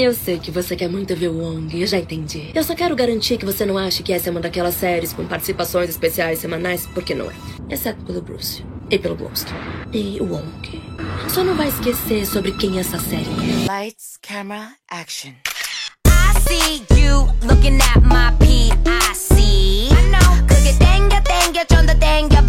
Eu sei que você quer muito ver o Wong, eu já entendi. Eu só quero garantir que você não ache que essa é uma daquelas séries com participações especiais semanais, porque não é. Exceto pelo Bruce. E pelo Blonsky. E o Wong. Só não vai esquecer sobre quem essa série é. Lights, camera, action. I see you looking at my PIC. I know. 그게 땡겨 땡겨 좀더 땡겨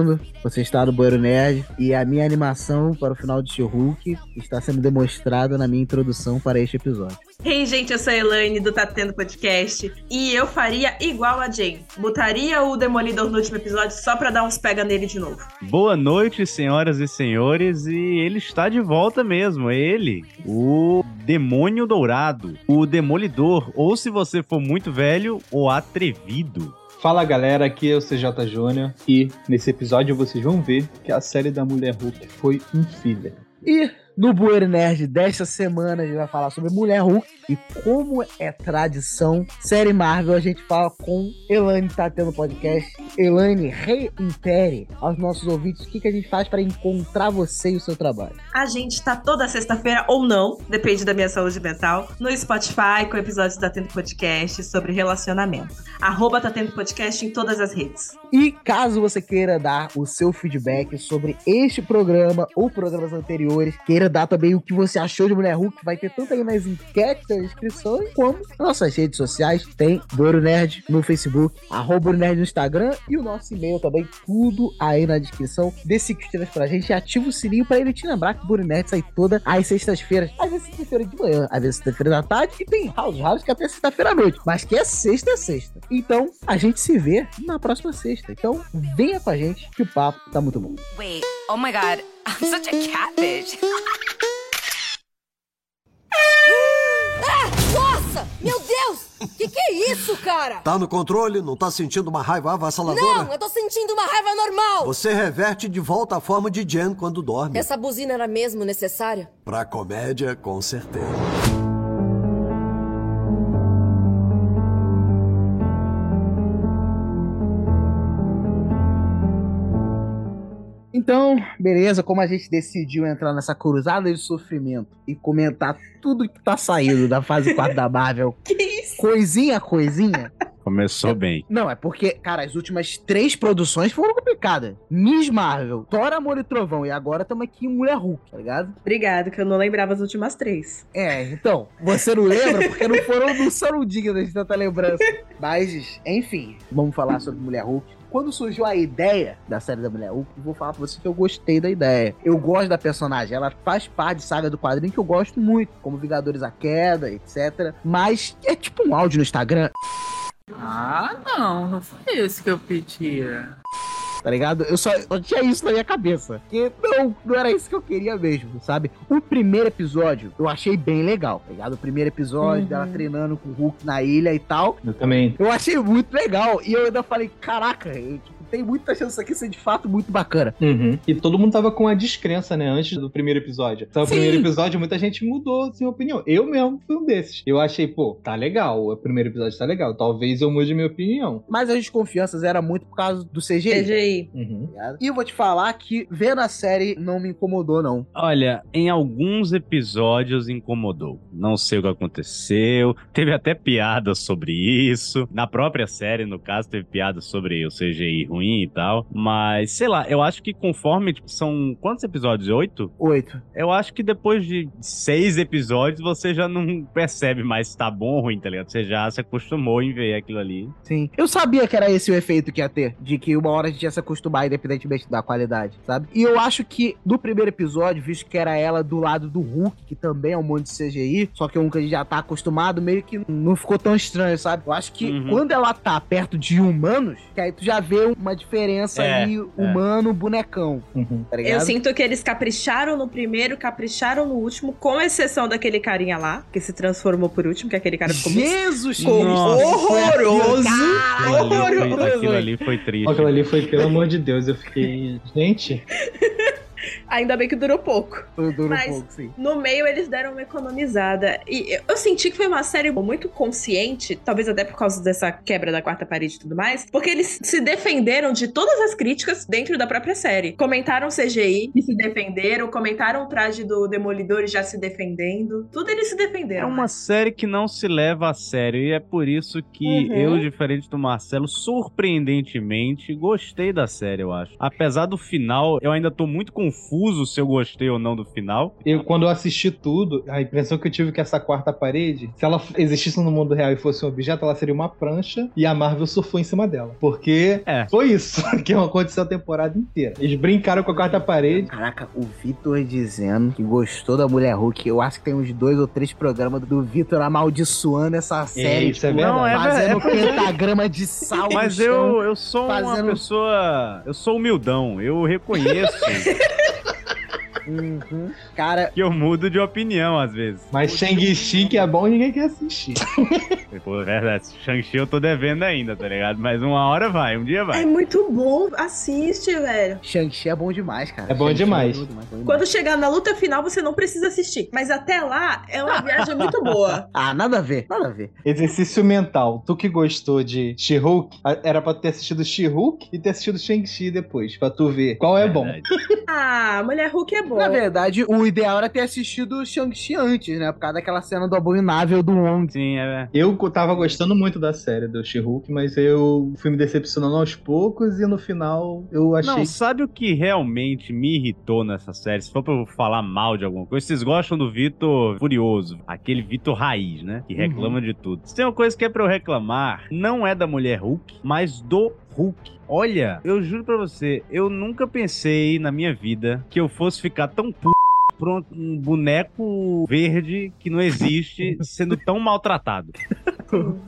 Bem-vindo, você está no Bueiro Nerd e a minha animação para o final de She-Hulk está sendo demonstrada na minha introdução para este episódio. Hey, gente, eu sou a Elaine do Tá Tendo Podcast e eu faria igual a Jane. Botaria o Demolidor no último episódio só pra dar uns pega nele de novo. Boa noite, senhoras e senhores, e ele está de volta mesmo, ele, o Demônio Dourado, o Demolidor, ou se você for muito velho, o Atrevido. Fala galera, aqui é o CJ Júnior e nesse episódio vocês vão ver que a série da Mulher Hulk foi um filler. E no Bueiro Nerd desta semana a gente vai falar sobre Mulher Hulk e como é tradição, série Marvel, a gente fala com Elaine tá tendo podcast. Elaine, reimpere aos nossos ouvintes o que, que a gente faz para encontrar você e o seu trabalho. A gente tá toda sexta-feira ou não, depende da minha saúde mental, no Spotify com episódios da Tendo Podcast sobre relacionamento. Arroba Tá Tendo Podcast em todas as redes. E caso você queira dar o seu feedback sobre este programa ou programas anteriores, dar também o que você achou de Mulher Hulk, vai ter tanto aí nas enquetes das inscrições, como nas nossas redes sociais. Tem Douro Nerd no Facebook, arroba Nerd no Instagram e o nosso e-mail também, tudo aí na descrição. Dê cinco estrelas pra gente e ativa o sininho pra ele te lembrar que o Douro Nerd sai toda às sextas-feiras. Às vezes sexta-feira de manhã, às vezes sexta-feira da tarde e tem House House que é até sexta-feira à noite. Mas que é sexta, é sexta. Então, a gente se vê na próxima sexta. Então, venha com a gente que o papo tá muito bom. Wait, oh my god, I'm such a catfish. Nossa! Meu Deus! Que que é isso, cara? Tá no controle? Não tá sentindo uma raiva avassaladora? Não, eu tô sentindo uma raiva normal! Você reverte de volta à forma de Jen quando dorme. Essa buzina era mesmo necessária? Pra comédia, com certeza. Então, beleza, como a gente decidiu entrar nessa cruzada de sofrimento e comentar tudo que tá saindo da fase 4 da Marvel, Que isso? coisinha a coisinha. Começou bem. Não, é porque, cara, as últimas três produções foram complicadas. Miss Marvel, Thor, Amor e Trovão, e agora estamos aqui em Mulher Hulk, tá ligado? Obrigado, que eu não lembrava as últimas três. É, então, você não lembra porque não foram, não foram dignas de tanta lembrança. Mas, enfim, vamos falar sobre Mulher Hulk. Quando surgiu a ideia da série da Mulher eu vou falar pra você que eu gostei da ideia. Eu gosto da personagem, ela faz parte de saga do quadrinho que eu gosto muito, como Vingadores a Queda, etc. Mas é tipo um áudio no Instagram, Ah, não, não foi esse que eu pedia. Tá ligado? Eu só, só tinha isso na minha cabeça. Que não, não era isso que eu queria mesmo, sabe? O primeiro episódio eu achei bem legal, tá ligado? O primeiro episódio Uhum. dela treinando com o Hulk na ilha e tal. Eu também. Eu achei muito legal. E eu ainda falei, caraca, eu, tipo, tem muita chance disso aqui ser de fato muito bacana. Uhum. E todo mundo tava com a descrença, né, antes do primeiro episódio. Então, o primeiro episódio, muita gente mudou assim, a opinião. Eu mesmo fui um desses. Eu achei, pô, tá legal, o primeiro episódio tá legal. Talvez eu mude minha opinião. Mas as desconfianças era muito por causa do CGI. CGI. Uhum. E eu vou te falar que vendo a série não me incomodou, não. Olha, em alguns episódios incomodou. Não sei o que aconteceu. Teve até piada sobre isso. Na própria série, no caso, teve piada sobre o CGI ruim e tal. Mas, sei lá, eu acho que conforme. tipo, são quantos episódios? Oito? Oito. Eu acho que depois de seis episódios você já não percebe mais se tá bom ou ruim, tá ligado? Você já se acostumou em ver aquilo ali. Sim. Eu sabia que era esse o efeito que ia ter. De que uma hora a gente ia se acostumar, independentemente da qualidade, sabe? E eu acho que no primeiro episódio, visto que era ela do lado do Hulk, que também é um monte de CGI, só que é um que a gente já tá acostumado, meio que não ficou tão estranho, sabe? Eu acho que Uhum. quando ela tá perto de humanos, que aí tu já vê uma diferença É, ali, humano, bonecão, Uhum. tá? Eu sinto que eles capricharam no primeiro, capricharam no último, com exceção daquele carinha lá, que se transformou por último, que aquele cara ficou muito Jesus ficou Nossa. horroroso. Foi, Horroroso. aquilo ali foi triste. Aquilo ali foi, pelo amor de Deus, eu fiquei. Gente. Ainda bem que durou pouco. Durou Mas- pouco, sim. No meio eles deram uma economizada. E eu- senti que foi uma série muito consciente, talvez até por causa dessa quebra da quarta parede e tudo mais, porque eles se defenderam de todas as críticas dentro da própria série. Comentaram CGI e se defenderam, comentaram o traje do Demolidor e já se defendendo. Tudo eles se É defenderam. uma série que não se leva a sério e é por isso que Uhum. eu, diferente do Marcelo, surpreendentemente gostei da série, eu acho. Apesar do final, eu ainda tô muito confuso se eu gostei ou não do final. Eu, quando eu assisti tudo, a impressão que eu tive é que essa quarta parede, se ela existisse no mundo real e fosse um objeto, ela seria uma prancha e a Marvel surfou em cima dela. Porque É. foi isso que aconteceu a temporada inteira. Eles brincaram com a quarta parede. Caraca, o Vitor dizendo que gostou da Mulher Hulk. Eu acho que tem uns dois ou três programas do Vitor amaldiçoando essa série. isso é tipo, verdade. Não, é fazendo verdade. pentagrama de sal. Mas chão. eu, eu sou uma fazendo- pessoa. Eu sou humildão. Eu reconheço Uhum. Cara, que eu mudo de opinião às vezes. Mas Shang-Chi que é bom ninguém quer assistir. Pô, é verdade. Shang-Chi eu tô devendo ainda, tá ligado? Mas uma hora vai, um dia É vai. muito bom, assiste, velho. Shang-Chi é bom demais, cara. É bom Shang-Chi demais. bom demais, bom demais. Quando chegar na luta final, você não precisa assistir. Mas até lá, é uma viagem muito boa. Ah, nada a ver, nada a ver. Exercício mental. Tu que gostou de She-Hulk, era pra ter assistido She-Hulk e ter assistido Shang-Chi depois, pra tu ver qual é bom. Verdade. Ah, Mulher Hulk é bom. Na verdade, o ideal era ter assistido Shang-Chi antes, né? Por causa daquela cena do abominável do Wong. Sim, é. Eu tava gostando muito da série do She-Hulk, mas eu fui me decepcionando aos poucos e no final eu achei. Não, sabe o que realmente me irritou nessa série? Se for pra eu falar mal de alguma coisa, vocês gostam do Vitor Furioso, aquele Vitor Raiz, né? Que reclama de tudo. Se tem uma coisa que é pra eu reclamar, não é da mulher Hulk, mas do Hulk. Olha, eu juro pra você, eu nunca pensei na minha vida que eu fosse ficar tão p... por um- um boneco verde que não existe sendo tão maltratado.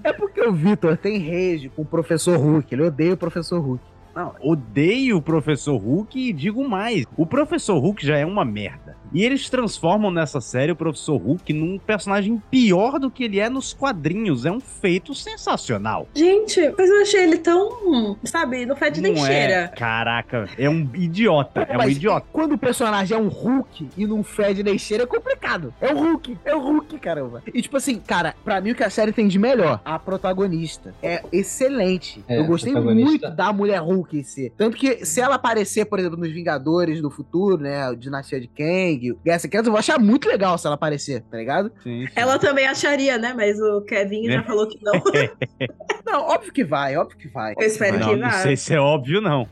É porque o Vitor tem rage com o professor Hulk. Ele odeia o professor Hulk. Não, odeio o Professor Hulk e digo mais: o Professor Hulk já é uma merda. E eles transformam nessa série o Professor Hulk num personagem pior do que ele é nos quadrinhos. É um feito sensacional. Gente, mas eu achei ele tão, sabe, não fede nem Não é, cheira. caraca, é um idiota. É um idiota. Quando o personagem é um Hulk e não fede nem cheira, é complicado. É o Hulk, é o Hulk, caramba. E tipo assim, cara, pra mim o que a série tem de melhor, a protagonista é excelente. É, eu gostei a muito da mulher Hulk em si. Tanto que se ela aparecer, por exemplo, nos Vingadores do futuro, né, o Dinastia de Kang, Guerra Secreta, eu vou achar muito legal se ela aparecer, tá ligado? Sim, sim. Ela também acharia, né? Mas o Kevin já É. falou que não. Não, óbvio que vai, óbvio que vai. Eu espero não, que não vá. sei se é óbvio, não.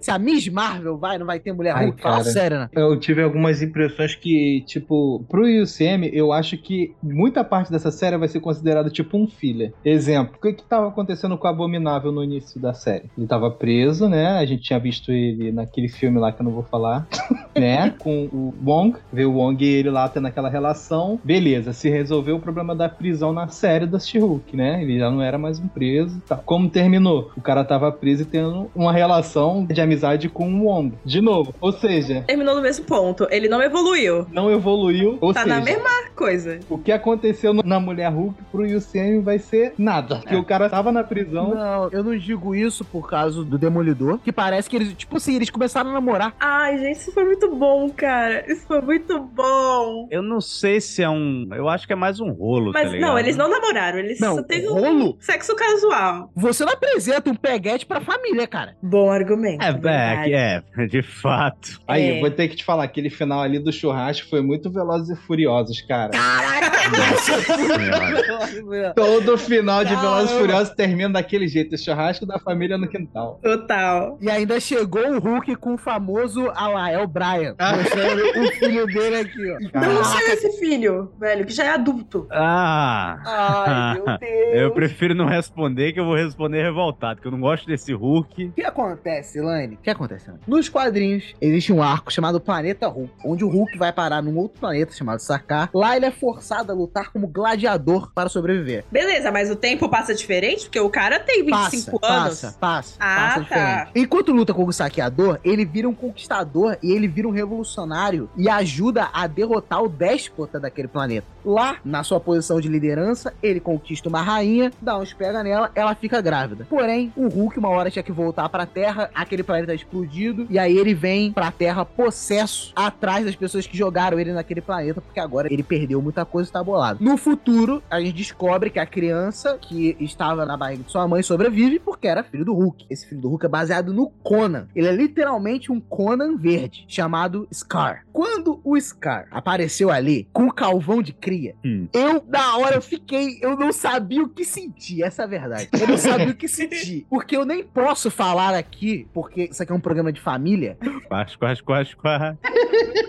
Se a Miss Marvel vai, não vai ter mulher Ai, Hulk, fala sério, né? Eu tive algumas impressões que, tipo, pro UCM, eu acho que muita parte dessa série vai ser considerada tipo um filler. Exemplo, o que que tava acontecendo com o Abominável no início da série? Ele tava preso, né? A gente tinha visto ele naquele filme lá que eu não vou falar, né? Com o Wong, ver o Wong e ele lá tendo aquela relação. Beleza, se resolveu o problema da prisão na série da She-Hulk, né? Ele já não era mais um preso e tal. Como terminou? O cara tava preso e tendo uma relação de amizade com o Wong. De novo. Ou seja, Terminou no mesmo ponto. Ele não evoluiu. não evoluiu. Ou tá seja, na mesma coisa. o que aconteceu na Mulher Hulk pro UCM vai ser nada. Porque o cara tava na prisão. Não, eu não digo isso por causa do Demolidor, que parece que eles, tipo assim, eles começaram a namorar. Ai, gente, isso foi muito bom, cara. Isso foi muito bom. Eu não sei se é um. Eu acho que é mais um rolo, tá Mas ligado? não, eles não namoraram. Eles Não, só teve rolo? um sexo casual. Você não apresenta um peguete pra família, cara. Bom argumento. É, é, que é, de fato. Aí, É. eu vou ter que te falar, aquele final ali do churrasco foi muito Velozes e Furiosos, cara. Todo final de Caramba. Velozes e Furiosos termina daquele jeito, o churrasco da família no quintal. Total. E ainda chegou o Hulk com o famoso Alael Brian. Ah. Mostrando o filho dele aqui, ó. Então não saiu esse filho, velho, que já é adulto. Ah! Ai, meu Deus. Eu prefiro não responder, que eu vou responder revoltado, que eu não gosto desse Hulk. O que acontece, Lane? O que acontece, Lane? Nos quadrinhos, existe um arco chamado Planeta Hulk, onde o Hulk vai parar num outro planeta chamado Sakaar. Lá ele é forçado a lutar como gladiador para sobreviver. Beleza, mas o tempo passa diferente? Porque o cara tem 25 passa, anos. Passa, passa, Ah, passa tá. diferente. Enquanto luta com o saqueador, ele vira um conquistador e ele vira um revolucionário e ajuda a derrotar o déspota daquele planeta. Lá, na sua posição de liderança, ele conquista uma rainha, dá uns pega nela nela, ela fica grávida. Porém, o Hulk uma hora tinha que voltar pra Terra, aquele planeta explodido, e aí ele vem pra Terra possesso atrás das pessoas que jogaram ele naquele planeta, porque agora ele perdeu muita coisa e tá bolado. No futuro, a gente descobre que a criança que estava na barriga de sua mãe sobrevive porque era filho do Hulk. Esse filho do Hulk é baseado no Conan. Ele é literalmente um Conan verde, chamado Scar. Quando o Scar apareceu ali com o calvão de cria, Hum. eu, na hora, eu fiquei. Eu não sabia o que sentir, essa é a verdade. Eu não sabia o que sentir. Porque eu nem posso falar aqui, porque isso aqui é um programa de família. Quase, quase, quase, quase.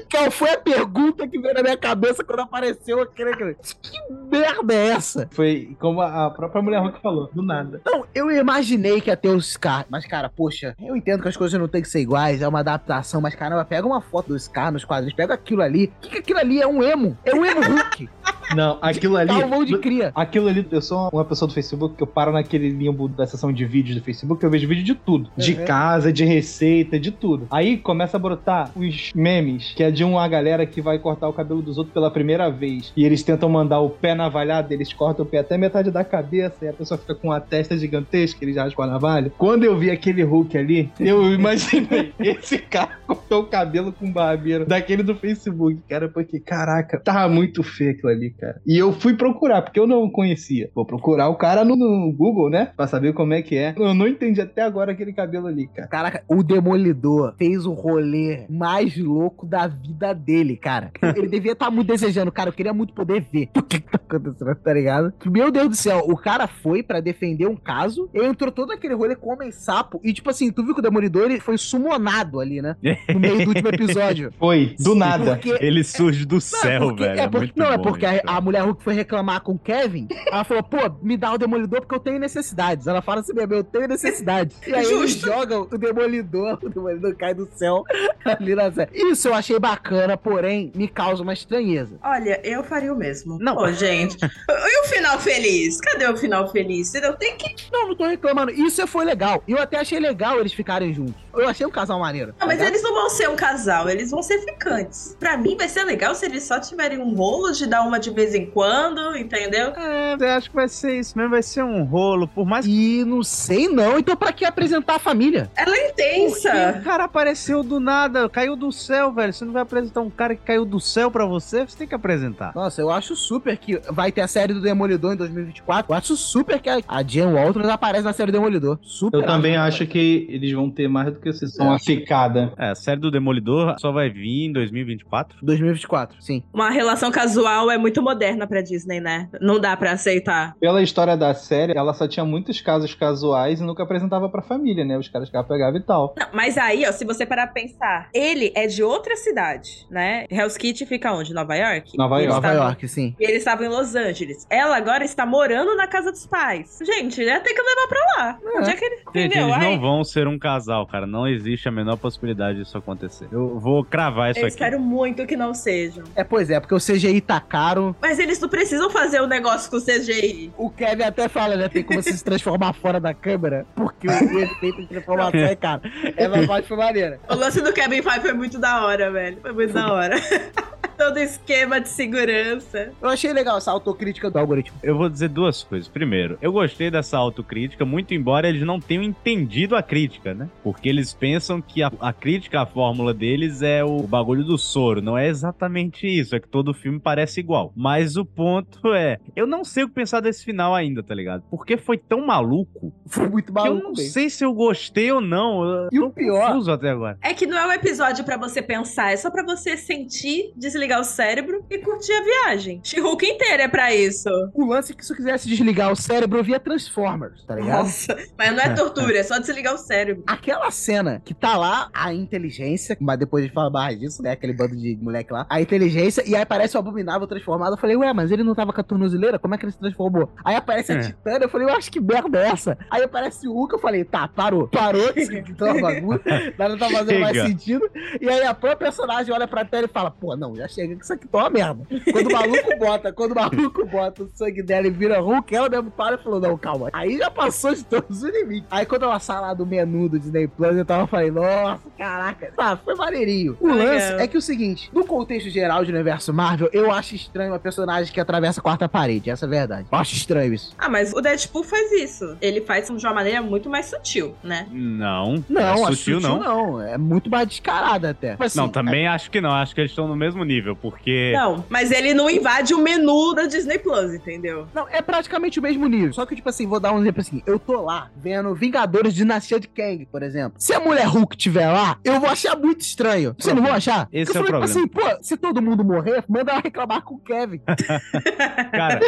Qual foi a pergunta que veio na minha cabeça quando apareceu aquele. Que merda é essa? Foi como a própria mulher Hulk falou, do nada. Não, eu imaginei que ia ter o Scar. Mas, cara, poxa, eu entendo que as coisas não tem que ser iguais, é uma adaptação, mas caramba, pega uma foto do Scar nos quadrinhos, pega aquilo ali. O que, que aquilo ali é um emo? É um emo Hulk. Não, aquilo ali. Calvão de cria. Aquilo ali, eu sou uma pessoa do Facebook que eu paro naquele limbo da seção de vídeos do Facebook, eu vejo vídeo de tudo. De Uhum. casa, de receita, de tudo. Aí começa a brotar os memes, que é de uma galera que vai cortar o cabelo dos outros pela primeira vez. E eles tentam mandar o pé navalhado, eles cortam o pé até metade da cabeça, e a pessoa fica com a testa gigantesca, eles raspam a navalha. Quando eu vi aquele Hulk ali, eu imaginei esse cara cortou o cabelo com barbeiro daquele do Facebook, cara, porque, caraca, tava muito feio aquilo ali, cara. E eu fui procurar, porque eu não conhecia. Vou procurar o cara no, no Google, né? Pra saber como é que é. Eu não entendi até agora aquele cabelo ali, cara. Caraca, o Demolidor fez o rolê mais louco da vida dele, cara. Ele devia estar muito desejando, cara. Eu queria muito poder ver o que, que tá acontecendo, tá ligado? Meu Deus do céu, o cara foi pra defender um caso, ele entrou todo aquele rolê com homem sapo, e tipo assim, tu viu que o Demolidor ele foi sumonado ali, né? No meio do último episódio. Foi, do nada. Porque Ele surge do céu, porque- velho. É porque, muito não, é bom porque a, isso. a mulher Hulk foi reclamar com o Kevin. Ela falou, pô, me dá o demolidor porque eu tenho necessidades. Ela fala assim mesmo, eu tenho necessidades. E aí eles jogam o demolidor, o demolidor cai do céu ali na série. Isso eu achei bacana, porém, me causa uma estranheza. Olha, eu faria o mesmo. Não. Pô, gente. E o final feliz? Cadê o final feliz? Entendeu? Tem que. Não, não tô reclamando. Isso foi legal. Eu até achei legal eles ficarem juntos. Eu achei um casal maneiro. Não, mas tá eles não vão ser um casal, eles vão ser ficantes. Pra mim vai ser legal se eles só tiverem um rolo de dar uma de vez em quando, entendeu? É, eu acho que vai ser isso mesmo, vai ser um rolo, por mais E não sei não, então pra que apresentar a família? Ela é intensa. o cara apareceu do nada, caiu do céu, velho. Você não vai apresentar um cara que caiu do céu pra você? Você tem que apresentar. Nossa, eu acho super que vai ter a série do Demolidor em 2024. Eu acho super que a, Jen Walters aparece na série do Demolidor. Super. Eu também acho que eles vão ter mais do que só uma ficada. É, a série do Demolidor só vai vir em 2024. 2024, sim. Uma relação casual é muito moderna pra Disney, né? Não dá pra aceitar. Pela história da série, ela só tinha muitos casos casuais e nunca apresentava pra família, né? Os caras que ela pegava e tal. Não, mas aí, ó, se você parar pra pensar, ele é de outra cidade, né? Hell's Kitty fica onde? Nova York? Nova York. Nova estavam- York, sim. E eles estavam em Los Angeles. Ela agora está morando na casa dos pais. Gente, ia ter que levar pra lá. Onde é que ele. Gente, Entendeu? eles Ai, não vão ser um casal, cara. Não existe a menor possibilidade disso acontecer. Eu vou cravar isso eu aqui. espero muito que não sejam. É, pois é, porque o CGI tá caro. Mas eles não precisam fazer o negócio com o CGI. O Kevin até fala, né? Tem como se transformar fora da câmera, porque o efeito de transformação é caro. Essa parte foi maneira. O lance do Kevin Feige foi muito da hora, velho. Foi muito da hora. Todo esquema de segurança. Eu achei legal essa autocrítica do algoritmo. Eu vou dizer duas coisas. Primeiro, eu gostei dessa autocrítica, muito embora eles não tenham entendido a crítica, né? Porque eles pensam que a, a crítica, a fórmula deles é o bagulho do soro. Não é exatamente isso, é que todo filme parece igual. Mas o ponto é, eu não sei o que pensar desse final ainda, tá ligado? Porque foi tão maluco Foi muito que eu maluco não mesmo. sei se eu gostei ou não. Eu E tô o pior- até agora. É que não é um episódio pra você pensar, é só pra você sentir, desligar o cérebro e curtir a viagem. She-Hulk inteira é pra isso. O lance é que se eu quisesse desligar o cérebro, eu via Transformers, tá ligado? Nossa, mas não é tortura, é só desligar o cérebro. Aquela cena que tá lá a inteligência, mas depois a gente fala mais disso, né? Aquele bando de moleque lá. A inteligência, e aí aparece o abominável transformado. Eu falei, ué, mas ele não tava com a tornozeleira? Como é que ele se transformou? Aí aparece É. a Titânia, eu falei, eu acho que merda é essa? Aí aparece o Hulk, eu falei, tá, parou. Parou, que uma bagunça, nada tá fazendo mais sentido. E aí a própria personagem olha pra tela e fala, pô, não, já chega que isso aqui tá uma merda. Quando o maluco bota, quando o maluco bota o sangue dela e vira Hulk, ela mesmo para e falou, não, calma. Aí já passou de todos os limites. Aí quando ela sai lá do menu do Disney Plus, eu tava falando, nossa, caraca. Tá, foi maneirinho. O lance é que o seguinte, no contexto geral do universo Marvel, eu acho estranho uma personagem que atravessa a quarta parede, essa é a verdade. Eu acho estranho isso. Ah, mas o Deadpool faz isso. Ele faz de uma maneira muito mais sutil, né? Não. Não, é acho sutil, não. É muito mais descarada até. Tipo assim, Não, também acho que não. Acho que eles estão no mesmo nível, porque. Não, mas ele não invade o menu da Disney Plus, entendeu? Não, é praticamente o mesmo nível. Só que, tipo assim, vou dar um exemplo assim. Eu tô lá vendo Vingadores Dinastia de Kang, por exemplo. Se a mulher Hulk tiver lá, eu vou achar muito estranho. Você não vão achar? Esse Porque é o eu falei, tipo assim, pô, se todo mundo morrer, manda ela reclamar com o Kevin. Cara,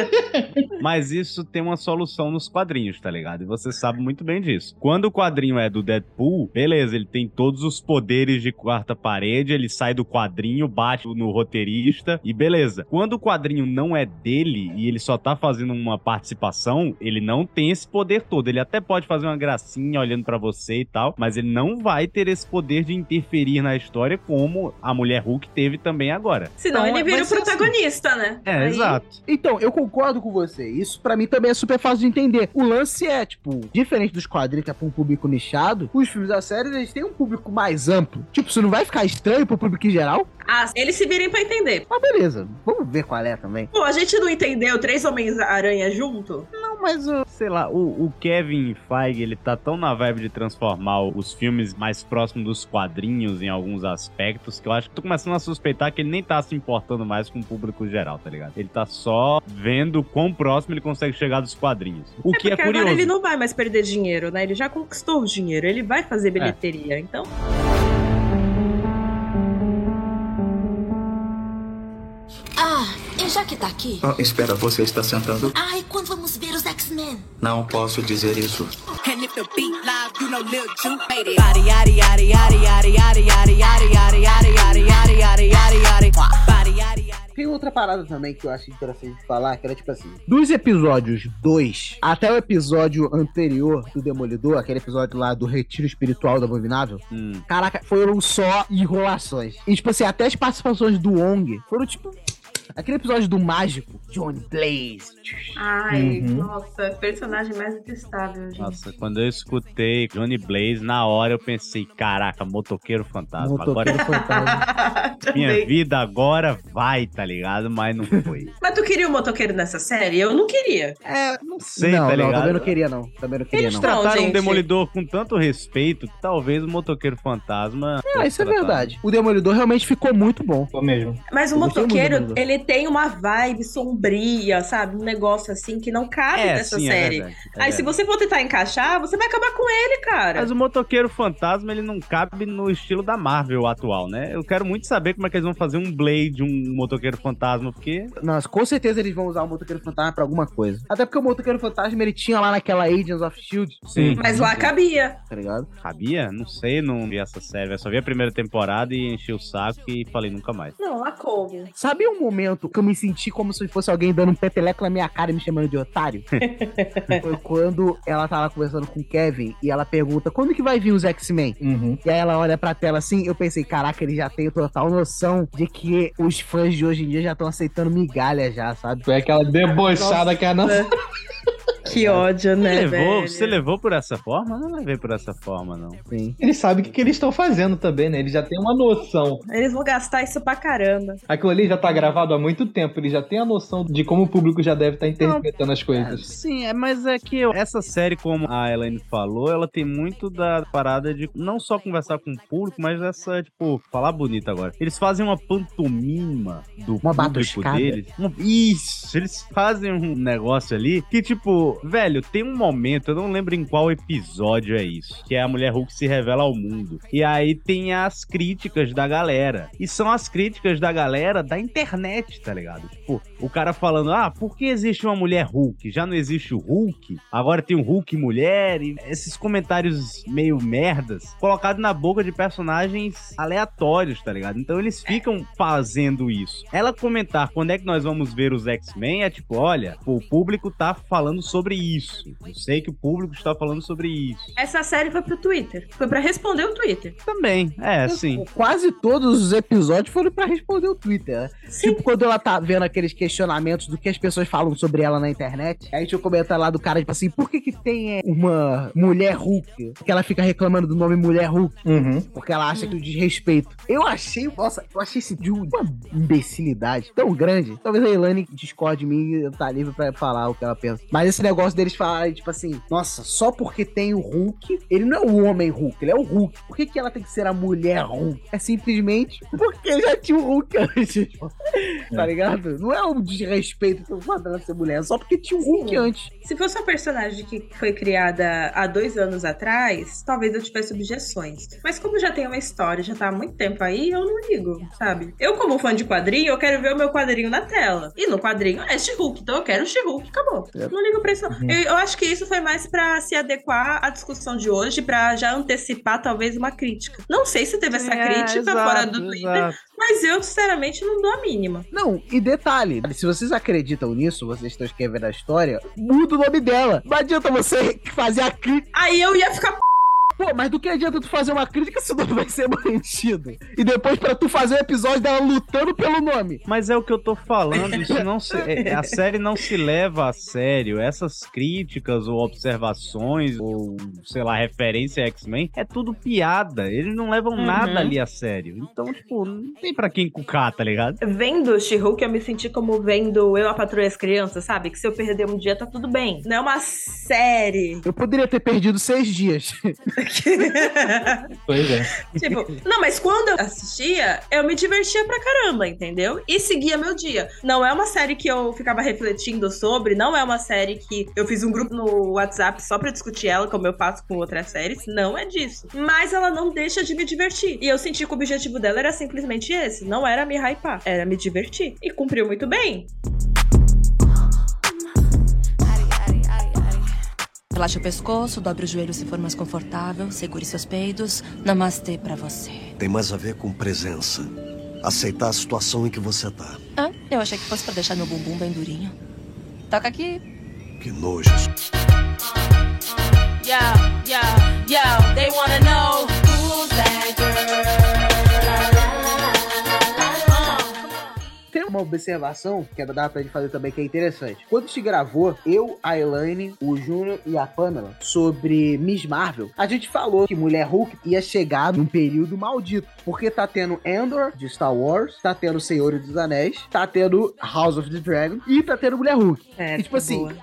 mas isso tem uma solução nos quadrinhos, tá ligado? E você sabe muito bem disso. Quando o quadrinho é do Deadpool, beleza, ele tem todos os poderes de quarta parede, ele sai do quadrinho, bate no roteirista e beleza. Quando o quadrinho não é dele e ele só tá fazendo uma participação, ele não tem esse poder todo. Ele até pode fazer uma gracinha olhando pra você e tal, mas ele não vai ter esse poder de interferir na história como a mulher Hulk teve também agora. Senão Então, ele vira o ser assim. protagonista, né? É, Aí- exato. Então, eu concordo com você. Isso pra mim também é super fácil de entender. O lance é, tipo, diferente dos quadrinhos que é pra um público nichado, os filmes da série, eles têm um público mais amplo. Tipo, isso não vai ficar estranho pro público em geral? Ah, eles se virem pra entender. Mas beleza, vamos ver qual é também. Pô, a gente não entendeu três Homens-Aranha junto? Não, mas eu, sei lá, o, o Kevin Feige, ele tá tão na vibe de transformar os filmes mais próximos dos quadrinhos em alguns aspectos que eu acho que tô começando a suspeitar que ele nem tá se importando mais com o público geral, tá ligado? Ele tá só vendo quão próximo ele consegue chegar dos quadrinhos. O que é curioso. agora ele não vai mais perder dinheiro, né? Ele já conquistou o dinheiro, ele vai fazer bilheteria. Então, já que tá aqui. Oh, espera, você está sentando. Ai, quando vamos ver os X-Men? Não posso dizer isso. Tem outra parada também que eu acho interessante falar, que era tipo assim: dos episódios 2 até o episódio anterior do Demolidor, aquele episódio lá do Retiro Espiritual do Abominável, hum. caraca, foram só enrolações. E tipo assim, até as participações do Ong foram tipo Aquele episódio do mágico, Johnny Blaze. ai, Uhum. nossa, personagem mais detestável, gente. Nossa, quando eu escutei Johnny Blaze, na hora eu pensei, caraca, motoqueiro fantasma. Motoqueiro agora fantasma. minha vida agora vai, tá ligado? Mas não foi. Mas tu queria o motoqueiro nessa série? Eu não queria. É, Não sei, não, tá não, ligado? também não queria não. Também não queria Eles não. tra- trataram gente. o Demolidor com tanto respeito que talvez o motoqueiro fantasma. É, isso é fosse tratado. verdade. O Demolidor realmente ficou muito bom. Foi mesmo. Mas o motoqueiro, Demolidor. Ele tem uma vibe sombria, sabe? Um negócio assim que não cabe É, nessa sim, é série. verdade, é Aí se você for tentar encaixar, você vai acabar com ele, cara. Mas o motoqueiro fantasma, ele não cabe no estilo da Marvel atual, né? Eu quero muito saber como é que eles vão fazer um Blade, um motoqueiro fantasma, porque Nossa, com certeza eles vão usar o Motoqueiro Fantasma pra alguma coisa. Até porque o Motoqueiro Fantasma ele tinha lá naquela Agents of Shield, Sim. Mas lá cabia. tá ligado? Sabia? Não sei, não vi essa série. Eu só vi a primeira temporada e enchi o saco e falei nunca mais. Não, lá coube. Sabe um momento que eu me senti como se fosse alguém dando um peteleco na minha cara e me chamando de otário? Foi quando ela tava conversando com o Kevin e ela pergunta quando que vai vir os X-Men? Uhum. E aí ela olha pra tela assim, eu pensei, caraca, ele já tem total noção de que os fãs de hoje em dia já estão aceitando migalha já, sabe? Foi aquela debochada que a nossa. Que ódio, Você né, levou, velho? você levou por essa forma? Eu Não levei por essa forma, não. Sim. Eles sabem o que, que eles estão fazendo também, né? Eles já têm uma noção. Eles vão gastar isso pra caramba. Aquilo ali já tá gravado há muito tempo. Eles já têm a noção de como o público já deve estar interpretando as coisas. Sim, é, mas é que eu- essa série, como a Elaine falou, ela tem muito da parada de não só conversar com o público, mas essa, tipo, falar bonito agora. Eles fazem uma pantomima do Uma público batuscada. deles. Uma- Isso, eles fazem um negócio ali que, tipo, velho, tem um momento, eu não lembro em qual episódio é isso, que é a mulher Hulk se revela ao mundo. E aí tem as críticas da galera. E são as críticas da galera da internet, tá ligado? Tipo, o cara falando, ah, por que existe uma mulher Hulk? Já não existe o Hulk? Agora tem o Hulk mulher? E esses comentários meio merdas colocados na boca de personagens aleatórios, tá ligado? Então eles ficam fazendo isso. Ela comentar quando é que nós vamos ver os X-Men é tipo, olha, o público tá falando sobre sobre isso. Eu sei que o público está falando sobre isso. Essa série foi pro Twitter. Foi pra responder o Twitter. Também, é, sim. Quase todos os episódios foram pra responder o Twitter. né? Tipo, quando ela tá vendo aqueles questionamentos do que as pessoas falam sobre ela na internet, aí tinha um comentário lá do cara, tipo assim, por que que tem é, uma mulher Hulk? Que ela fica reclamando do nome mulher Hulk, Uhum. porque ela acha que o desrespeito. Eu achei, nossa, eu achei esse de uma imbecilidade tão grande. Talvez a Elane discorde de mim e tá livre pra falar o que ela pensa. Mas esse negócio deles falarem, tipo assim, nossa, só porque tem o Hulk, ele não é o homem Hulk, ele é o Hulk. Por que, que ela tem que ser a mulher Hulk? É simplesmente porque já tinha o Hulk antes. tá ligado? Não é um desrespeito pelo fato dela ser mulher, é só porque tinha o Hulk Sim. antes. Se fosse uma personagem que foi criada há dois anos atrás, talvez eu tivesse objeções. Mas como já tem uma história, já tá há muito tempo aí, eu não ligo, sabe? Eu, como fã de quadrinho, eu quero ver o meu quadrinho na tela. E no quadrinho é She-Hulk, então eu quero She-Hulk, acabou. Não ligo pra isso. Não. Eu, eu acho que isso foi mais pra se adequar à discussão de hoje, pra já antecipar talvez uma crítica. Não sei se teve essa É, crítica exato, fora do Twitter, exato. mas eu, sinceramente, não dou a mínima. Não, e detalhe, se vocês acreditam nisso, vocês estão escrevendo a história, muda o nome dela. Não adianta você fazer a crítica. Aí eu ia ficar Pô, mas do que adianta tu fazer uma crítica se o nome vai ser mantido? E depois pra tu fazer o episódio dela lutando pelo nome. Mas é o que eu tô falando, isso não se, é- a série não se leva a sério. Essas críticas ou observações ou, sei lá, referência a X-Men, é tudo piada. Eles não levam Uhum. nada ali a sério. Então, tipo, não tem pra quem cucar, tá ligado? Vendo She-Hulk, eu me senti como vendo Eu, a Patroa e as Crianças, sabe? Que se eu perder um dia, tá tudo bem. Não é uma série. Eu poderia ter perdido seis dias. Pois é. tipo, não, mas quando eu assistia, eu me divertia pra caramba, entendeu? E seguia meu dia. Não é uma série que eu ficava refletindo sobre, não é uma série que eu fiz um grupo no WhatsApp só pra discutir ela, como eu faço com outras séries. Não é disso. Mas ela não deixa de me divertir. E eu senti que o objetivo dela era simplesmente esse. Não era me hypar, era me divertir. E cumpriu muito bem. Relaxe o pescoço, dobre o joelho se for mais confortável, segure seus peidos. Namastê pra você. Tem mais a ver com presença. Aceitar a situação em que você tá. Ah, eu achei que fosse pra deixar meu bumbum bem durinho. Toca aqui. Que nojo. Yo, yo, yo, they wanna know who's that girl. Uma observação que dá pra gente fazer também que é interessante. Quando a gente gravou, eu, a Elaine, o Júnior e a Pamela, sobre Miss Marvel, a gente falou que Mulher Hulk ia chegar num período maldito. Porque tá tendo Endor, de Star Wars, tá tendo Senhor dos Anéis, tá tendo House of the Dragon e tá tendo Mulher Hulk. É, e tipo que assim, boa.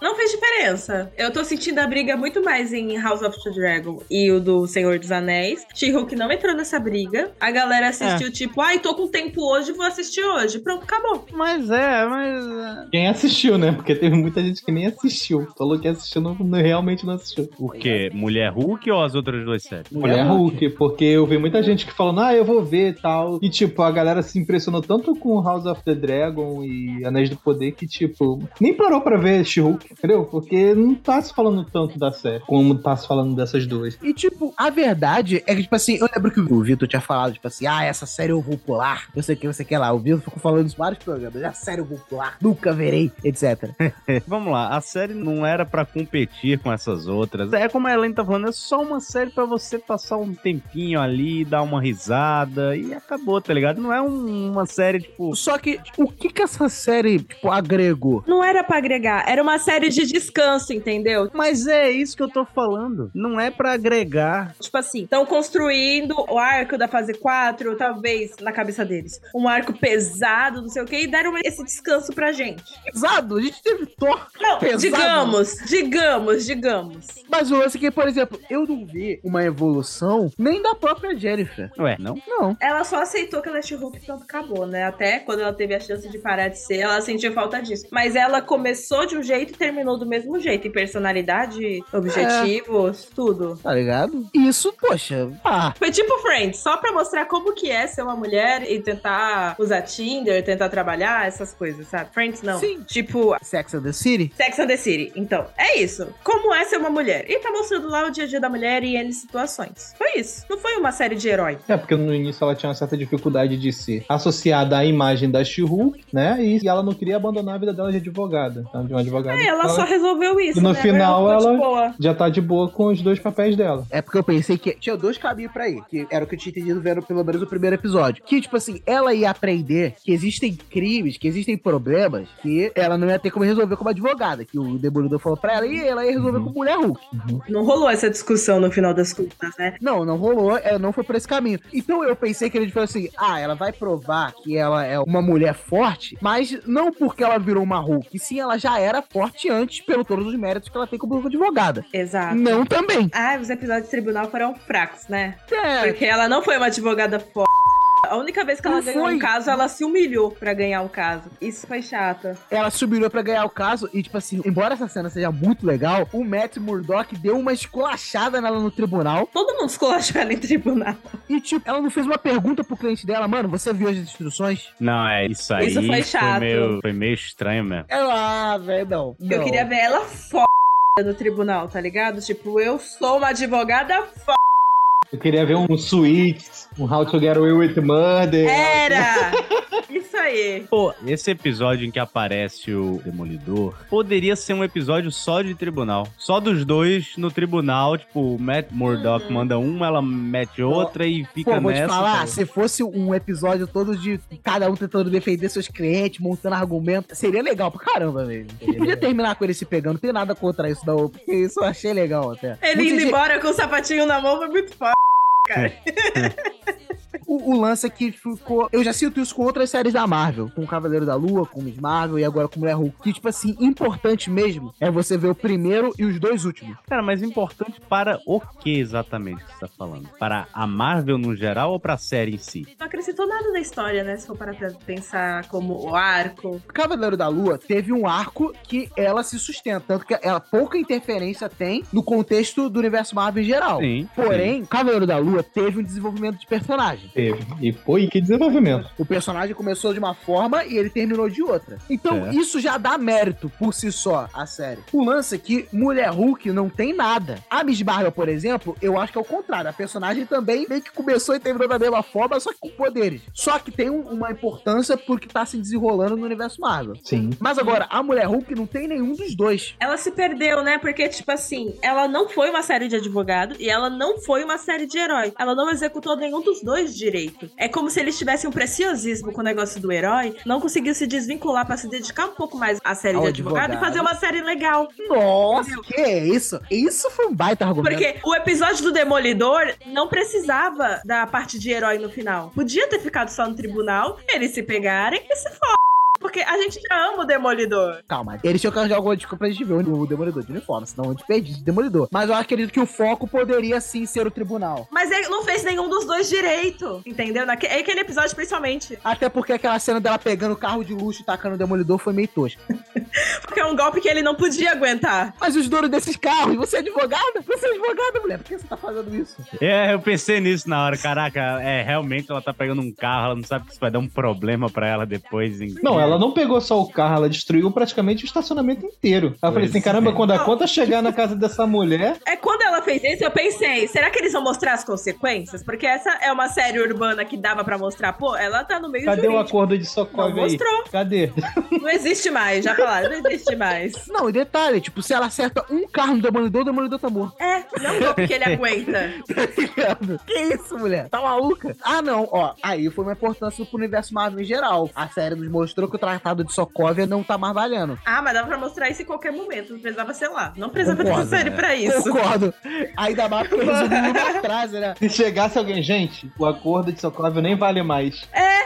Não fez diferença. Eu tô sentindo a briga muito mais em House of the Dragon e o do Senhor dos Anéis. She-Hulk não entrou nessa briga. A galera assistiu, tipo, ai, tô com tempo hoje, vou assistir hoje. Pronto, acabou. Mas é, mas. Quem assistiu, né? Porque teve muita gente que nem assistiu. Falou que assistiu, não, não- realmente não assistiu. O quê? Mulher Hulk ou as outras duas séries? Mulher Hulk, porque eu vi muita gente que falando, ah, eu vou ver e tal. E, tipo, a galera se impressionou tanto com House of the Dragon e Anéis do Poder que, tipo, nem parou pra ver She-Hulk, entendeu? Porque não tá se falando tanto da série como tá se falando dessas duas. E, tipo, a verdade é que, tipo assim, eu lembro que o Vitor tinha falado, tipo assim, ah, essa série eu vou pular, não sei o que, não sei o que lá. O Vitor ficou falando isso vários programas, a série eu vou pular, nunca verei, etc. Vamos lá, a série não era pra competir com essas outras. É como a Helene tá falando, é só uma série pra você passar um tempinho ali, dar uma risada e acabou, tá ligado? Não é um- uma série, tipo. Só que, o que que essa série, tipo, agregou? Não era pra agregar, era uma série de descanso, entendeu? Mas é isso que eu tô falando. Não é pra agregar. Tipo assim, estão construindo o arco da fase 4, talvez, na cabeça deles. Um arco pesado, não sei o que, e deram esse descanso pra gente. Pesado? A gente teve Thor Não, pesado. digamos, digamos, digamos. Mas o lance é que, por exemplo, eu não vi uma evolução nem da própria Jennifer. Ué, não? Não. Ela só aceitou que ela é She-Hulk e pronto, acabou, né? Até quando ela teve a chance de parar de ser, ela sentiu falta disso. Mas ela começou de um jeito e terminou do mesmo jeito. Em personalidade, objetivos, tudo. Tá ligado? Isso, poxa, ah. Foi tipo Friends, só pra mostrar como que é ser uma mulher e tentar usar Tinder, tentar trabalhar, essas coisas, sabe? Friends não. Sim. Tipo, Sex and the City? Sex and the City. Então, é isso. Como é ser uma mulher? E tá mostrando lá o dia a dia da mulher em N situações. Foi isso. Não foi uma série de herói. É, porque no início ela tinha uma certa dificuldade de ser associada à imagem da She-Hulk, né? E ela não queria abandonar a vida dela de advogada. Então, de de um advogado. É, ela só resolveu isso. E no né? final ficou de ela já tá de boa com os dois papéis dela. É porque eu pensei que tinha dois caminhos pra ir, que era o que eu tinha entendido vendo pelo menos o primeiro episódio. Que, tipo assim, ela ia aprender que existem crimes, que existem problemas que ela não ia ter como resolver como advogada, que o Demolidor falou pra ela e ela ia resolver com mulher Hulk. Não rolou essa discussão no final das contas, né? Não, não rolou, é, não foi por esse caminho. Então eu pensei que ele falou assim: ah, ela vai provar que ela é uma mulher forte, mas não porque ela virou uma Hulk, e sim ela já era forte antes, pelo todos os méritos que ela tem como advogada. Exato. Não também. Ah, os episódios de tribunal foram fracos, né? É. Porque ela não foi uma advogada foda. A única vez que ela Não ganhou foi. um caso, ela se humilhou pra ganhar o caso. Isso foi chato. Ela subiu pra ganhar o caso e, tipo assim, embora essa cena seja muito legal, o Matt Murdock deu uma esculachada nela no tribunal. Todo mundo esculachou ela em tribunal. E, tipo, ela não fez uma pergunta pro cliente dela, mano, você viu as instruções? Não, é isso aí. Isso foi chato. meio, foi meio estranho mesmo. Ela, ah, velho, não. Eu não. queria ver ela foda no tribunal, tá ligado? Tipo, eu sou uma advogada foda. Eu queria ver um Suits, um How to Get Away with Murder. Era! Isso aí. Pô, esse episódio em que aparece o Demolidor poderia ser um episódio só de tribunal. Só dos dois no tribunal, tipo, o Matt Murdock manda uma, ela mete outra e fica Pô, vou nessa. te falar, cara. se fosse um episódio todo de cada um tentando defender seus clientes, montando argumento, seria legal pra caramba, velho. E podia terminar com ele se pegando, não tem nada contra isso, não, porque isso eu achei legal até. Ele Muita indo gente- embora com o sapatinho na mão foi muito foda, cara. O, o lance é que ficou. Eu já sinto isso com outras séries da Marvel. Com o Cavaleiro da Lua, com Miss Marvel e agora com Mulher Hulk. Que, tipo assim, importante mesmo é você ver o primeiro e os dois últimos. Cara, mas importante para o que exatamente que você tá falando? Para a Marvel no geral ou para a série em si? Não acrescentou nada na história, né? Se for parar pra pensar como o arco. O Cavaleiro da Lua teve um arco que ela se sustenta. Tanto que ela pouca interferência tem no contexto do universo Marvel em geral. Sim. Porém, o Cavaleiro da Lua teve um desenvolvimento de personagem. Teve. E foi, que desenvolvimento. O personagem começou de uma forma e ele terminou de outra. Então, É. isso já dá mérito por si só a série. O lance é que Mulher Hulk não tem nada. A Miss Marvel, por exemplo, eu acho que é o contrário. A personagem também meio que começou e terminou da mesma forma, só que com poderes. Só que tem um- uma importância porque tá se desenrolando no universo Marvel. Sim. Mas agora, a Mulher Hulk não tem nenhum dos dois. Ela se perdeu, né? Porque, tipo assim, ela não foi uma série de advogado e ela não foi uma série de herói. Ela não executou nenhum dos dois direito. É como se eles tivessem um preciosismo com o negócio do herói, não conseguiu se desvincular pra se dedicar um pouco mais à série Ao de advogado, advogado. e fazer uma série legal. Nossa, que é isso? Isso foi um baita argumento. Porque o episódio do Demolidor não precisava da parte de herói no final. Podia ter ficado só no tribunal, eles se pegarem e se foda. Porque a gente já ama o Demolidor. Calma, eles tinham que arranjar alguma desculpa pra gente ver o Demolidor de uniforme, senão a gente perde de Demolidor. Mas eu acredito que o foco poderia sim ser o tribunal. Mas ele não fez nenhum dos dois direito, entendeu? Naque... É aquele episódio, principalmente. Até porque aquela cena dela pegando o carro de luxo e tacando o Demolidor foi meio tosca. Porque é um golpe que ele não podia aguentar. Mas os donos desses carros, você é advogada? Você é advogada, mulher, por que você tá fazendo isso? É, eu pensei nisso na hora. Caraca, é, realmente ela tá pegando um carro, ela não sabe que isso vai dar um problema pra ela depois. Em... Não, ela não pegou só o carro, ela destruiu praticamente o estacionamento inteiro. Ela falei assim: caramba, quando a conta chegar na casa dessa mulher. É quando ela fez isso, eu pensei, será que eles vão mostrar as consequências? Porque essa é uma série urbana que dava pra mostrar. Pô, ela tá no meio Cadê o acordo de Não aí? mostrou. Cadê? Não existe mais, já falaram, não existe mais. Não, e detalhe, tipo, se ela acerta um carro no Demolidor, o Demolidor tá morto. É, não é um golpe que ele aguenta. que isso, mulher? Tá maluca? Ah, não, ó. Aí foi uma importância pro universo Marvel em geral. A série nos mostrou que o Tratado de Sokovia não tá mais valendo. Ah, mas dava pra mostrar isso em qualquer momento. Não precisava ser lá. Não precisava ter Concordo, essa série né? pra isso. Concordo. Ainda mais porque uma frase, né? Se chegasse alguém, gente, o acordo de Sokovia nem vale mais. É.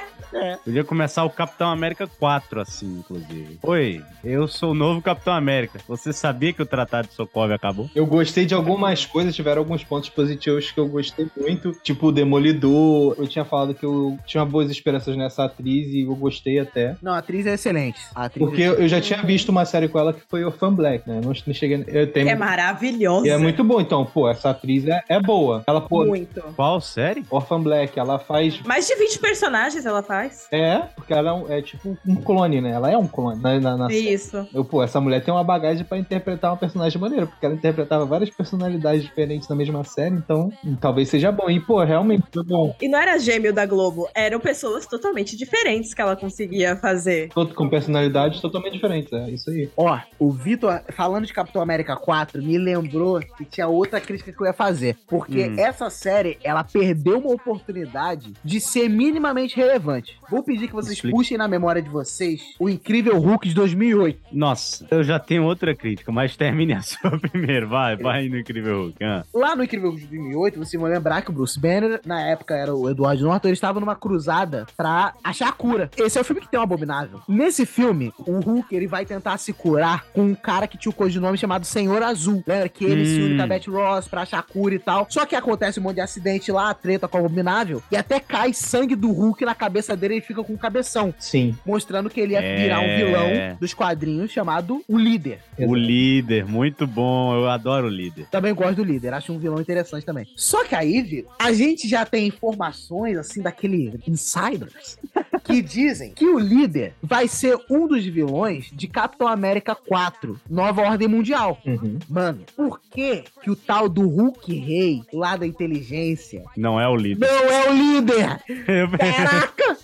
Podia começar o Capitão América 4, assim, inclusive. Oi, eu sou o novo Capitão América. Você sabia que o Tratado de Sokovia acabou? Eu gostei de algumas coisas, tiveram alguns pontos positivos que eu gostei muito, tipo o Demolidor. Eu tinha falado que eu tinha boas esperanças nessa atriz e eu gostei até. Não, a atriz é excelente. A atriz Porque é eu já tinha visto uma série com ela que foi Orphan Black, né? Não, não cheguei. Eu tenho... É maravilhosa. E é muito bom, então, pô, essa atriz é, é boa. Ela, pô, Muito. Qual série? Orphan Black, ela faz. Mais de 20 personagens ela faz. Faz. É, porque ela é, um- é tipo um clone, né? Ela é um clone na, na, na série. Isso. Eu, pô, essa mulher tem uma bagagem pra interpretar uma personagem maneira, porque ela interpretava várias personalidades diferentes na mesma série, então hum, talvez seja bom. E, pô, realmente foi bom. E não era gêmeo da Globo, eram pessoas totalmente diferentes que ela conseguia fazer. Com personalidades totalmente diferentes, é isso aí. Ó, o Vitor, falando de Capitão América 4, me lembrou que tinha outra crítica que eu ia fazer. Porque Hum. essa série, ela perdeu uma oportunidade de ser minimamente relevante. Vou pedir que vocês Explica. puxem na memória de vocês o Incrível Hulk de 2008. Nossa, eu já tenho outra crítica, mas termine a sua primeiro. Vai, vai no Incrível Hulk. ah. Lá no Incrível Hulk de 2008, vocês vão lembrar que o Bruce Banner, na época era o Edward Norton, ele estava numa cruzada pra achar a cura. Esse é o filme que tem um abominável. Nesse filme, o Hulk ele vai tentar se curar com um cara que tinha o codinome chamado Senhor Azul. Lembra que ele se une com a Hum. Beth Ross pra achar a cura e tal. Só que acontece um monte de acidente lá, treta com o abominável, e até cai sangue do Hulk na cabeça dele e ele fica com um cabeção. Sim. Mostrando que ele ia É. virar um vilão dos quadrinhos chamado o Líder. O líder, muito bom. Eu adoro o líder. Também gosto do líder, acho um vilão interessante também. Só que aí, Vitor, a gente já tem informações, assim, daquele insiders, que dizem que o líder vai ser um dos vilões de Capitão América 4, Nova Ordem Mundial. Uhum. Mano, por que que o tal do Hulk Rei, lá da inteligência, Não é o líder. não é o líder? Caraca!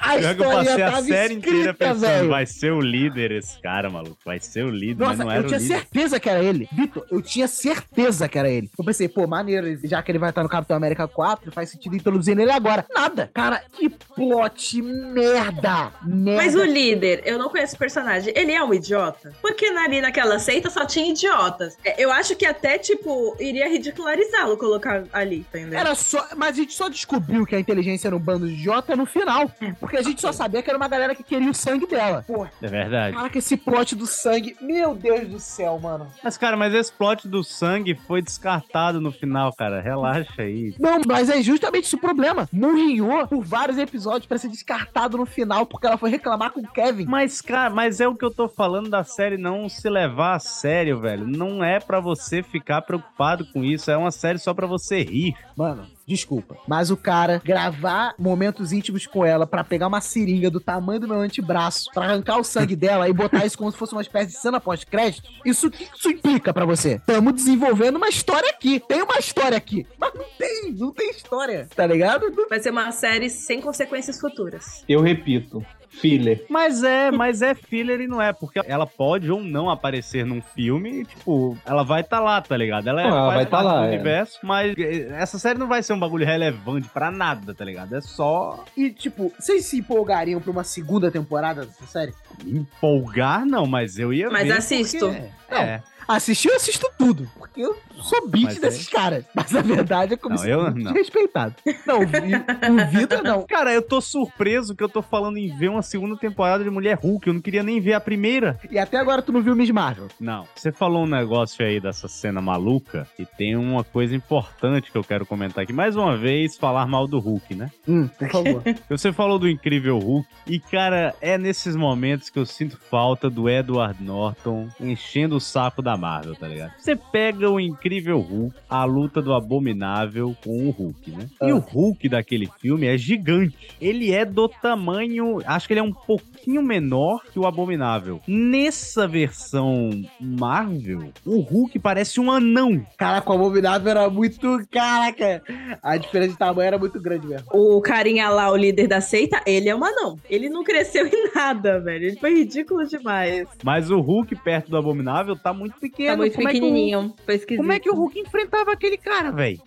A Pior que eu passei a série inteira escrita, pensando, velho. vai ser o líder esse cara, maluco. Vai ser o líder, Nossa, mas não eu era o tinha líder. certeza que era ele. Vitor, eu tinha certeza que era ele. Eu pensei, pô, maneiro, já que ele vai estar no Capitão América 4, faz sentido introduzir ele agora. Nada. Cara, que plot merda. Merda. Mas o líder, eu não conheço o personagem, ele é um idiota? Porque ali naquela seita só tinha idiotas. É, Eu acho que até, tipo, iria ridicularizá-lo colocar ali, entendeu? Era só. Mas a gente só descobriu que a inteligência era um bando de idiota no final. Porque a gente só sabia que era uma galera que queria o sangue dela. Pô, É verdade. caraca, esse plot do sangue. Meu Deus do céu, mano. Mas, cara, mas esse plot do sangue foi descartado no final, cara. Relaxa aí. Não, mas é justamente esse o problema. Murrinhou por vários episódios pra ser descartado no final porque ela foi reclamar com o Kevin. Mas, cara, mas é o que eu tô falando da série não se levar a sério, velho. Não é pra você ficar preocupado com isso. É uma série só pra você rir. Mano, desculpa. Mas o cara gravar momentos íntimos com ela pra pegar uma seringa do tamanho do meu antebraço, pra arrancar o sangue dela e botar isso como se fosse uma espécie de cena pós-crédito, isso o que isso implica pra você? Tamo desenvolvendo uma história aqui. Tem uma história aqui. Mas não tem, não tem história. Tá ligado? Vai ser uma série sem consequências futuras. Eu repito, filler. Mas é, mas é filler e não é, porque ela pode ou não aparecer num filme e, tipo, ela vai estar lá, tá ligado? Ela, é, Não, ela faz vai tá parte lá, do é. universo, mas eh, essa série não vai ser um bagulho relevante pra nada, tá ligado? É só E, tipo, vocês se empolgariam pra uma segunda temporada dessa série? empolgar, não, mas eu ia Mas ver assisto. porque- É. Assistir, eu assisto tudo. Porque eu sou beat Mas é- desses caras. Mas a verdade é como Não, se eu fosse não. respeitado. Não, o, o Vitor não. Cara, eu tô surpreso que eu tô falando em ver uma segunda temporada de Mulher Hulk. Eu não queria nem ver a primeira. E até agora tu não viu Miss Marvel. Não. Você falou um negócio aí dessa cena maluca e tem uma coisa importante que eu quero comentar aqui. Mais uma vez, falar mal do Hulk, né? Hum, por favor. Você falou do incrível Hulk e, cara, é nesses momentos que eu sinto falta do Edward Norton enchendo o saco da Marvel, tá ligado? Você pega o incrível Hulk, a luta do Abominável com o Hulk, né? E Ah. o Hulk daquele filme é gigante. Ele é do tamanho, acho que ele é um pouquinho menor que o Abominável. Nessa versão Marvel, o Hulk parece um anão. Caraca, o Abominável era muito. Caraca! A diferença de tamanho era muito grande mesmo. O carinha lá, o líder da seita, ele é um anão. Ele não cresceu em nada, velho. Ele foi ridículo demais. Mas o Hulk perto do Abominável tá muito pequeno. Tá muito Como é pequenininho. Foi esquisito. Como é que o Hulk enfrentava aquele cara, velho?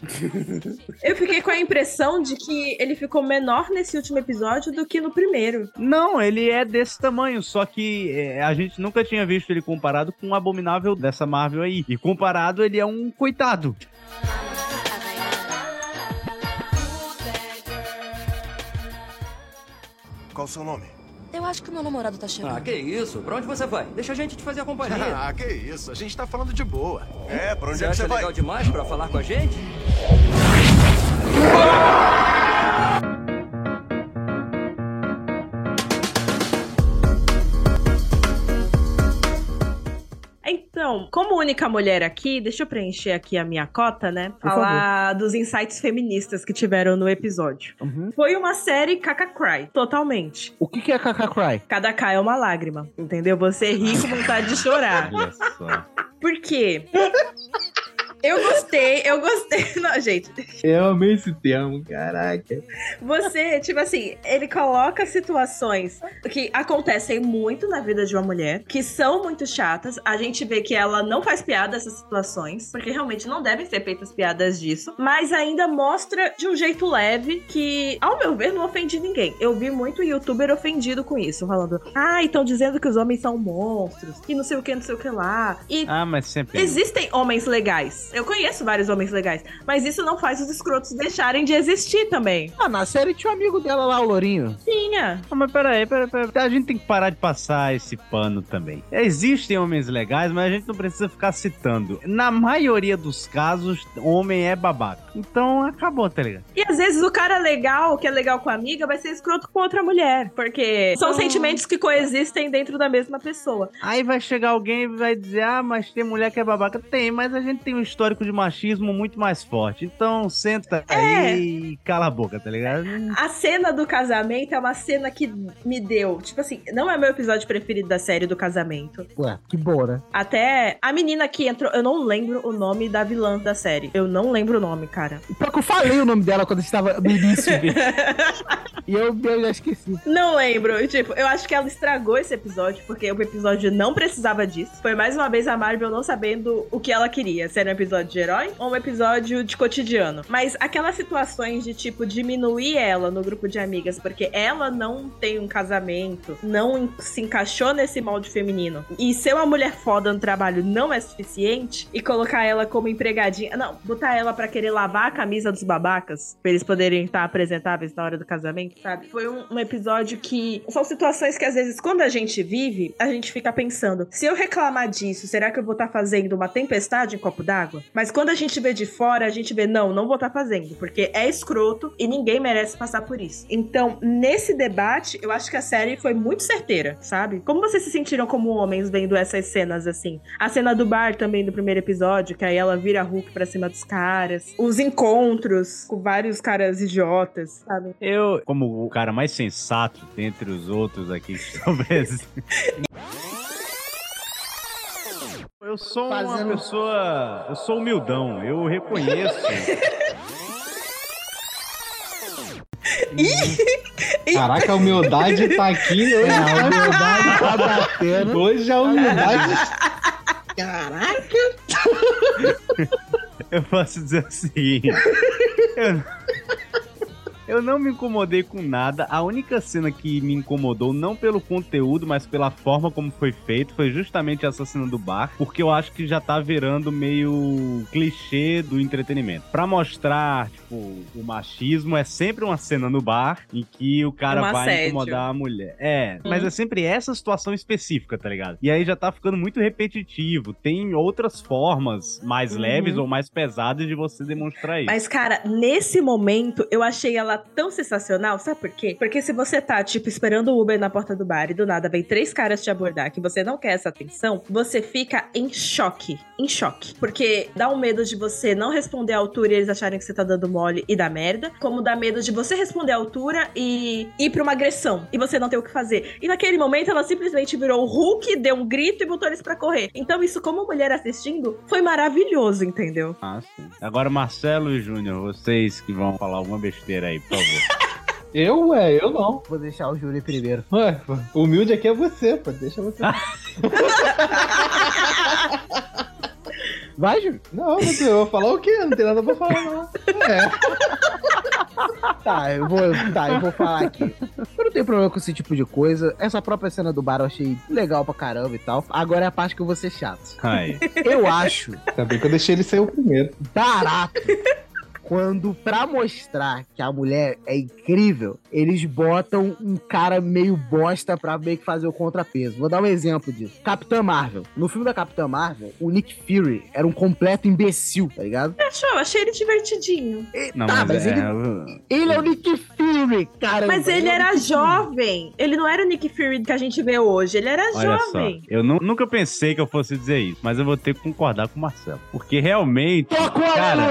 Eu fiquei com a impressão de que ele ficou menor nesse último episódio do que no primeiro. Não, ele é desse tamanho, só que é, a gente nunca tinha visto ele comparado com o Abominável dessa Marvel aí. E comparado, ele é um coitado. Qual o seu nome? Eu acho que o meu namorado tá chegando. Ah, que isso? Pra onde você vai? Deixa a gente te fazer a companhia. Ah, que isso. A gente tá falando de boa. É, pra onde você é que acha você vai? legal demais pra falar com a gente? Então, Então, como única mulher aqui, deixa eu preencher aqui a minha cota, né? Por Falar dos insights feministas que tiveram no episódio. Uhum. Foi uma série caca cry, totalmente. O que, que é Kaka Cry? Cada K é uma lágrima, entendeu? Você ri com vontade de chorar. Olha só. Por quê? Eu gostei, eu gostei. Não, gente, Eu amei esse termo, caraca. Você, tipo assim, ele coloca situações que acontecem muito na vida de uma mulher, que são muito chatas. A gente vê que ela não faz piada dessas situações, porque realmente não devem ser feitas piadas disso, mas ainda mostra de um jeito leve que, ao meu ver, não ofende ninguém. Eu vi muito youtuber ofendido com isso, falando: "Ah, estão dizendo que os homens são monstros, e não sei o que, não sei o que lá". E Ah, mas sempre. Existem homens legais. Eu conheço vários homens legais. Mas isso não faz os escrotos deixarem de existir também. Ah, na série tinha um amigo dela lá, o Lourinho. Tinha. Ah, mas peraí, peraí, peraí. A gente tem que parar de passar esse pano também. Existem homens legais, mas a gente não precisa ficar citando. Na maioria dos casos, homem é babaca. Então acabou, tá ligado? E às vezes o cara legal, que é legal com a amiga, vai ser escroto com outra mulher. Porque são sentimentos que coexistem dentro da mesma pessoa. Aí vai chegar alguém e vai dizer: Ah, mas tem mulher que é babaca. Tem, mas a gente tem um histórico de machismo muito mais forte. Então senta aí e cala a boca, tá ligado? A cena do casamento é uma cena que me deu. Tipo assim, não é meu episódio preferido da série do casamento. Ué, que boa, né? Até a menina que entrou, eu não lembro o nome da vilã da série. Eu não lembro o nome, cara. Pior que eu falei o nome dela quando estava no início. e eu, eu já esqueci. Não lembro. Tipo, eu acho que ela estragou esse episódio, porque o episódio não precisava disso. Foi mais uma vez a Marvel não sabendo o que ela queria. Se era um episódio de herói ou um episódio de cotidiano. Mas aquelas situações de, tipo, diminuir ela no grupo de amigas, porque ela não tem um casamento, não se encaixou nesse molde feminino. E ser uma mulher foda no trabalho não é suficiente, e colocar ela como empregadinha. Não, botar ela pra querer lavar a camisa dos babacas, pra eles poderem estar apresentáveis na hora do casamento, sabe? Foi um, um episódio que. São situações que às vezes, quando a gente vive, a gente fica pensando: se eu reclamar disso, será que eu vou estar fazendo uma tempestade em copo d'água? Mas quando a gente vê de fora, a gente vê, não, não vou estar fazendo, porque é escroto e ninguém merece passar por isso. Então, nesse debate, eu acho que a série foi muito certeira, sabe? Como vocês se sentiram como homens vendo essas cenas assim? A cena do bar também do primeiro episódio, que aí ela vira Hulk pra cima dos caras. Os encontros com vários caras idiotas, sabe? Eu, como o cara mais sensato dentre os outros aqui que estão presentes. Eu sou uma Fazendo- pessoa. Eu sou humildão, eu reconheço. Caraca, a humildade tá aqui. Hoje, É, a humildade tá batendo. hoje a humildade. Caraca! Eu posso dizer o seguinte. Eu, eu não me incomodei com nada. A única cena que me incomodou, não pelo conteúdo, mas pela forma como foi feito, foi justamente essa cena do bar, porque eu acho que já tá virando meio clichê do entretenimento. Pra mostrar, tipo, o machismo, é sempre uma cena no bar em que o cara Um vai assédio. incomodar a mulher. É, Hum. mas é sempre essa situação específica, tá ligado? E aí já tá ficando muito repetitivo. Tem outras formas mais Uhum. leves ou mais pesadas de você demonstrar isso. Mas, cara, nesse momento, eu achei ela tão sensacional. Sabe por quê? Porque se você tá, tipo, esperando o Uber na porta do bar e do nada vem três caras te abordar que você não quer essa atenção, você fica em choque. Em choque. Porque dá um medo de você não responder à altura e eles acharem que você tá dando mole e dá merda. Como dá medo de você responder à altura e ir pra uma agressão. E você não ter o que fazer. E naquele momento, ela simplesmente virou o Hulk, deu um grito e botou eles pra correr. Então, isso, como mulher assistindo, foi maravilhoso, entendeu? Ah, sim. Agora, Marcelo e Júnior, vocês que vão falar alguma besteira aí, por favor. Eu, ué, eu não. Vou deixar o Júlio primeiro. Ué, humilde aqui é você, pô. Deixa você. Vai, Júlio. Não, mas eu vou falar o quê? Não tem nada pra falar, não. É. Tá, eu vou, tá, eu vou falar aqui. Eu não tenho problema com esse tipo de coisa. Essa própria cena do bar eu achei legal pra caramba e tal. Agora é a parte que eu vou ser chato. Aí. Eu acho Ainda bem que eu deixei ele ser o primeiro. barato quando, pra mostrar que a mulher é incrível, eles botam um cara meio bosta pra meio que fazer o contrapeso. Vou dar um exemplo disso. Capitã Marvel. No filme da Capitã Marvel, o Nick Fury era um completo imbecil, tá ligado? Achou, achei ele divertidinho. Não, tá, mas, é, ele, ele é o Nick Fury, cara. Mas ele era jovem. Ele não era o Nick Fury que a gente vê hoje. Ele era Olha jovem. só, eu nu- nunca pensei que eu fosse dizer isso, mas eu vou ter que concordar com o Marcelo. Porque realmente, cara,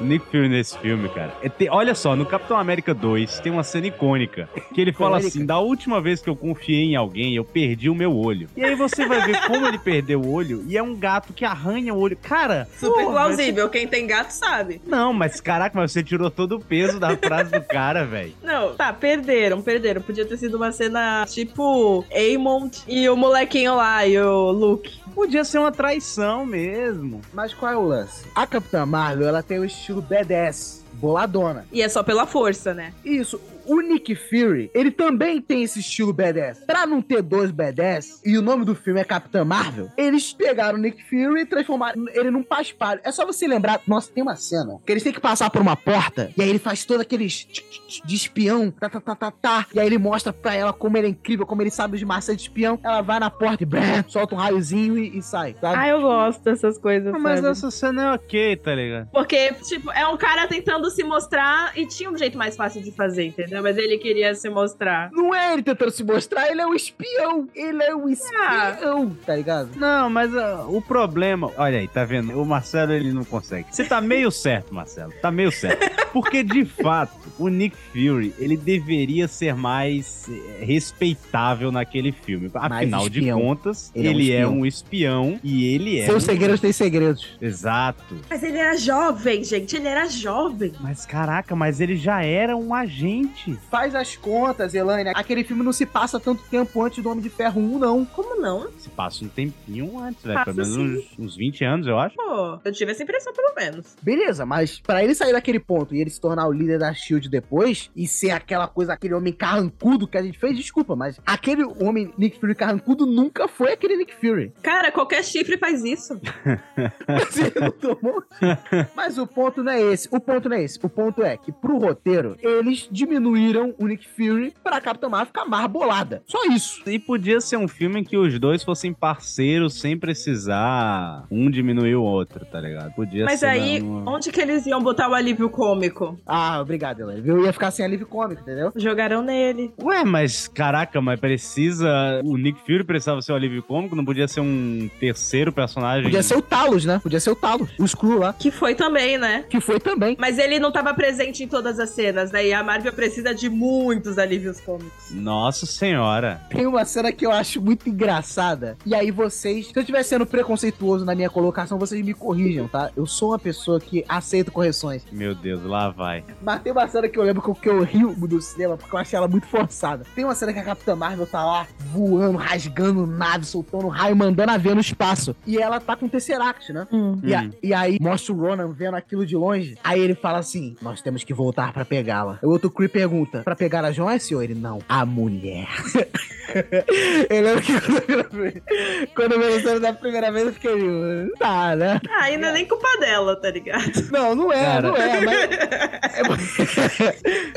o Nick Fury nesse filme, cara, é te- olha só, no Capitão América 2 tem uma cena icônica que ele fala assim: da última vez que eu confiei em alguém, eu perdi o meu olho. E aí você vai ver como ele perdeu o olho e é um gato que arranha o olho. Cara, Super pô, plausível. Quem tem gato sabe. Não, mas caraca, mas você tirou todo o peso da frase do cara, velho. Não, tá, perderam, perderam. Podia ter sido uma cena tipo Aemond e o molequinho lá, e o Luke. Podia ser uma traição mesmo. Mas qual é o lance? A Capitã Marvel, ela tem o estilo badass, boladona. E é só pela força, né? Isso. O Nick Fury, ele também tem esse estilo badass. Pra não ter dois badass, e o nome do filme é Capitã Marvel, eles pegaram o Nick Fury e transformaram ele num paspalho. É só você lembrar, nossa, tem uma cena que eles têm que passar por uma porta, e aí ele faz todo aqueles de espião, tá, tá, tá, tá, tá, e aí ele mostra pra ela como ele é incrível, como ele sabe os macetes de espião. Ela vai na porta e brrr, solta um raiozinho e, e sai, sabe? Ah, eu gosto dessas coisas, Ah, Mas essa cena é ok, tá ligado? Porque, tipo, é um cara tentando se mostrar e tinha um jeito mais fácil de fazer, entendeu? Mas ele queria se mostrar. Não é ele tentando se mostrar, ele é um espião. Ele é um espião, tá ligado? Não, mas ah, o problema. Olha aí, tá vendo? O Marcelo ele não consegue. Você tá meio certo, Marcelo. Tá meio certo. Porque de fato, o Nick Fury ele deveria ser mais eh, respeitável naquele filme. Afinal de contas, Ele é um ele é espião. um espião e ele é. Seus um- segredos têm segredos. Exato. Mas ele era jovem, gente. Ele era jovem. Mas caraca, mas ele já era um agente. Faz as contas, Elaine. Aquele filme não se passa tanto tempo antes do Homem de Ferro 1, não. Como não? Se passa um tempinho antes, né? Pelo menos uns, uns 20 anos, eu acho. Pô, eu tive essa impressão, pelo menos. Beleza, mas pra ele sair daquele ponto e ele se tornar o líder da SHIELD depois e ser aquela coisa, aquele homem carrancudo que a gente fez, desculpa, mas aquele homem Nick Fury carrancudo nunca foi aquele Nick Fury. Cara, qualquer chifre faz isso. Mas ele não tomou. Mas o ponto não é esse. O ponto não é esse. O ponto é que pro roteiro, eles diminuíram o Nick Fury pra Capitã Marvel ficar mais bolada. Só isso. E podia ser um filme em que os dois fossem parceiros sem precisar um diminuir o outro, tá ligado? Podia Mas ser. aí, uma- onde que eles iam botar o alívio cômico? Ah, obrigado, Elaine. Eu ia ficar sem alívio cômico, entendeu? Jogaram nele. Ué, mas caraca, mas precisa. O Nick Fury precisava ser o alívio cômico, não podia ser um terceiro personagem. Podia ser o Talos, né? Podia ser o Talos. O Screw lá. Que foi também, né? Que foi também. Mas ele não tava presente em todas as cenas, daí a Marvel precisa de muitos alívios cômicos. Nossa senhora. Tem uma cena que eu acho muito engraçada. E aí vocês, se eu estiver sendo preconceituoso na minha colocação, vocês me corrijam, tá? Eu sou uma pessoa que aceita correções. Meu Deus, lá vai. Mas tem uma cena que eu lembro que eu, rio do cinema, porque eu achei ela muito forçada. Tem uma cena que a Capitã Marvel tá lá voando, rasgando nave, soltando raio, mandando a ver no espaço. E ela tá com o Tesseract, né? E, a- Hum. e aí mostra o Ronan vendo aquilo de longe. Aí ele fala assim: Nós temos que voltar pra pegá-la. O outro Cree pergunta: Pra pegar a Joyce? Ou ele não? A mulher. eu lembro que quando- quando eu cena da primeira vez, eu fiquei. Tá, né? Ah, ainda nem culpa dela, tá ligado? Não, não é, Cara. não é, mas.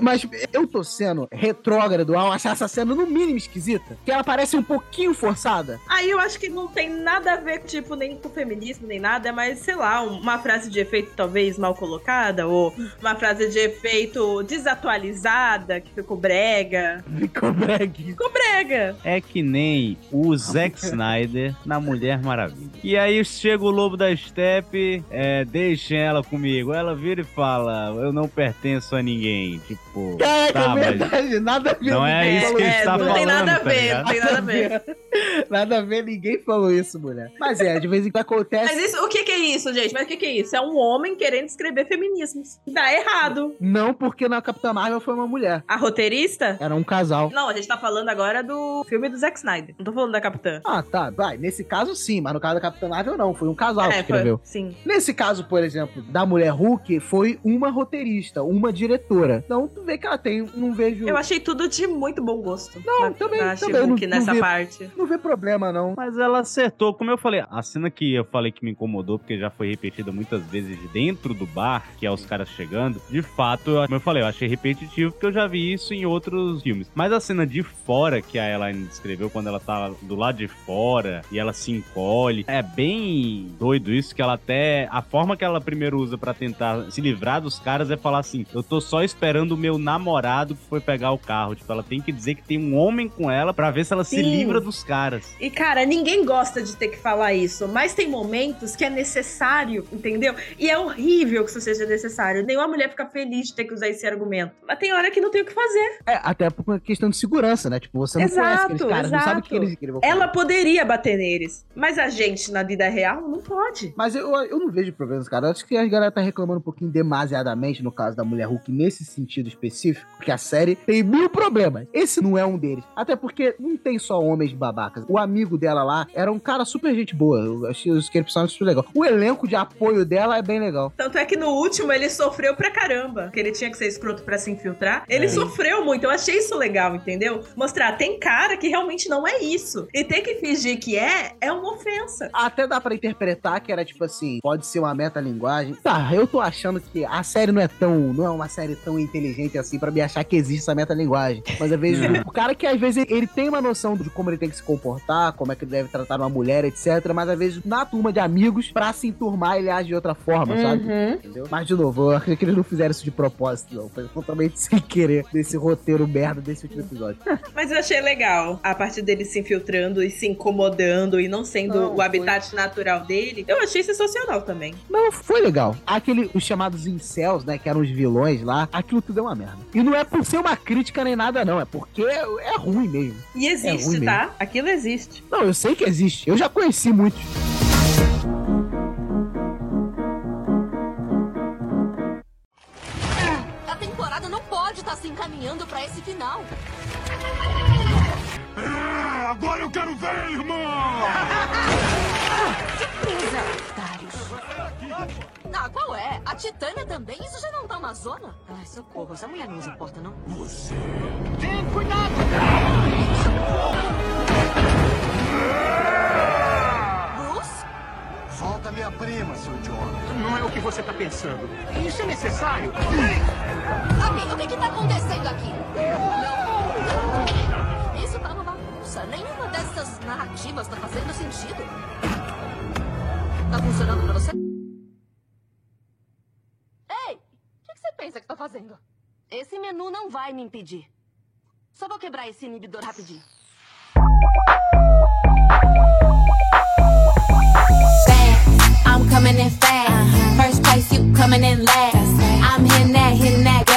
mas eu tô sendo retrógrado ao achar essa cena no mínimo esquisita. Que ela parece um pouquinho forçada. Aí eu acho que não tem nada a ver, tipo, nem com feminismo, nem nada, mas sei lá, uma frase de efeito talvez mal colocada, ou uma frase de efeito desatualizada, que ficou brega. Ficou brega. Ficou brega. É que nem o Zack Snyder na Mulher Maravilha. E aí chega o Lobo da Steppe, é, deixem ela comigo. Ela vira e fala: Eu não pertenço a ninguém. Tipo, Caraca, tá, é mas verdade, nada a ver. não é isso que É, tá não falando. tem nada a tá ver, ligado? não tem nada a ver. Nada a ver, ninguém falou isso, mulher. Mas é, de vez em quando acontece. Mas isso, o que que é isso, gente? Mas o que que é isso? É um homem querendo escrever feminismos. Dá errado. Não porque na Capitã Marvel foi uma mulher. A roteirista? Era um casal. Não, a gente tá falando agora do filme do Zack Snyder. Não tô falando da Capitã. Ah, tá, vai. Nesse caso, sim, mas no caso da Capitã Marvel, não. Foi um casal que É, foi- escreveu. Sim. Nesse caso, por exemplo, da mulher Hulk, foi uma roteirista, uma diretora. Então, tu vê que ela tem, não vejo. Eu achei tudo de muito bom gosto. Não, na, também, na também, não- não nessa vi- parte. Não vê problema, não. Mas ela acertou, como eu falei, a cena que eu falei que me incomodou, porque já foi repetida muitas vezes dentro do bar, que é os caras chegando, de fato, eu- como eu falei, eu achei repetitivo, porque eu já vi isso em outros filmes. Mas a cena de fora que a Elaine descreveu, quando ela tá do lado de fora e ela se encolhe, é bem doido isso, que ela até. A forma que ela primeiro usa pra tentar se livrar dos caras é falar assim: eu tô só esperando o meu namorado que foi pegar o carro. Tipo, ela tem que dizer que tem um homem com ela pra ver se ela se Sim. livra dos caras. E, cara, ninguém gosta de ter que falar isso, mas tem momentos que é necessário, entendeu? E é horrível que isso seja necessário. Nenhuma mulher fica feliz de ter que usar esse argumento. Mas tem hora que não tem o que fazer. É, até por uma questão de segurança, né? Tipo, você não conhece aqueles caras, não sabe o que eles, que eles vão Ela poderia bater neles, mas a gente, na vida real, não pode. Mas eu, eu não vejo problemas, cara. Eu acho que a galera tá reclamando um pouquinho demasiadamente no caso da Mulher Hulk nesse sentido específico, porque a série tem mil problemas. Esse não é um deles. Até porque não tem só homens babacas. O amigo dela lá era um cara super gente boa. Eu achei os personagens super legal. O elenco de apoio dela é bem legal. Tanto é que no último ele sofreu pra caramba, que ele tinha que ser escroto pra se infiltrar. Ele É. sofreu muito, eu achei isso legal, entendeu? Mostrar, tem cara que realmente não é isso. E ter que fingir que é, é uma ofensa. Até dá pra interpretar que era tipo assim, pode ser uma metalinguagem. Tá, eu tô achando que a série não é tão, não é uma série tão inteligente assim pra me achar que existe essa metalinguagem. Mas às vezes É. o cara que às vezes ele tem uma noção de como ele tem que se comportar, como é que ele deve tratar uma mulher, etc. Mas às vezes na turma de amigos, pra se enturmar, ele age de outra forma, sabe? Uhum. Entendeu? Mas de novo, eu acho que eles não fizeram isso de propósito, não. Foi totalmente sem querer desse roteiro merda desse último episódio. Mas eu achei legal a parte dele se infiltrando e se incomodando e não sendo Não, o habitat natural dele. Eu achei sensacional também. Não, foi legal. Aquele, os chamados incels, né, que eram os vilões lá, aquilo tudo é uma merda. E não é por ser uma crítica nem nada, não. É porque é, é ruim mesmo. E É existe, ruim tá? Aquilo existe. Não, eu sei que existe. Eu já conheci muitos. Se encaminhando pra esse final. Agora eu quero ver, irmão! Surpresa, Darius. Ah, qual é? A Titânia também? Isso já não tá uma zona? Ai, socorro. Essa mulher não se importa, não? Você. Tem cuidado! Minha prima, seu idiota. Não é o que você tá pensando. Isso é necessário. Ok, o que que tá acontecendo aqui? Não. Isso tá uma bagunça. Nenhuma dessas narrativas tá fazendo sentido. Tá funcionando pra você? Ei! O que que você pensa que tá fazendo? Esse menu não vai me impedir. Só vou quebrar esse inibidor rapidinho. Coming in fast. First place, you coming in last. I'm hitting that, hitting that.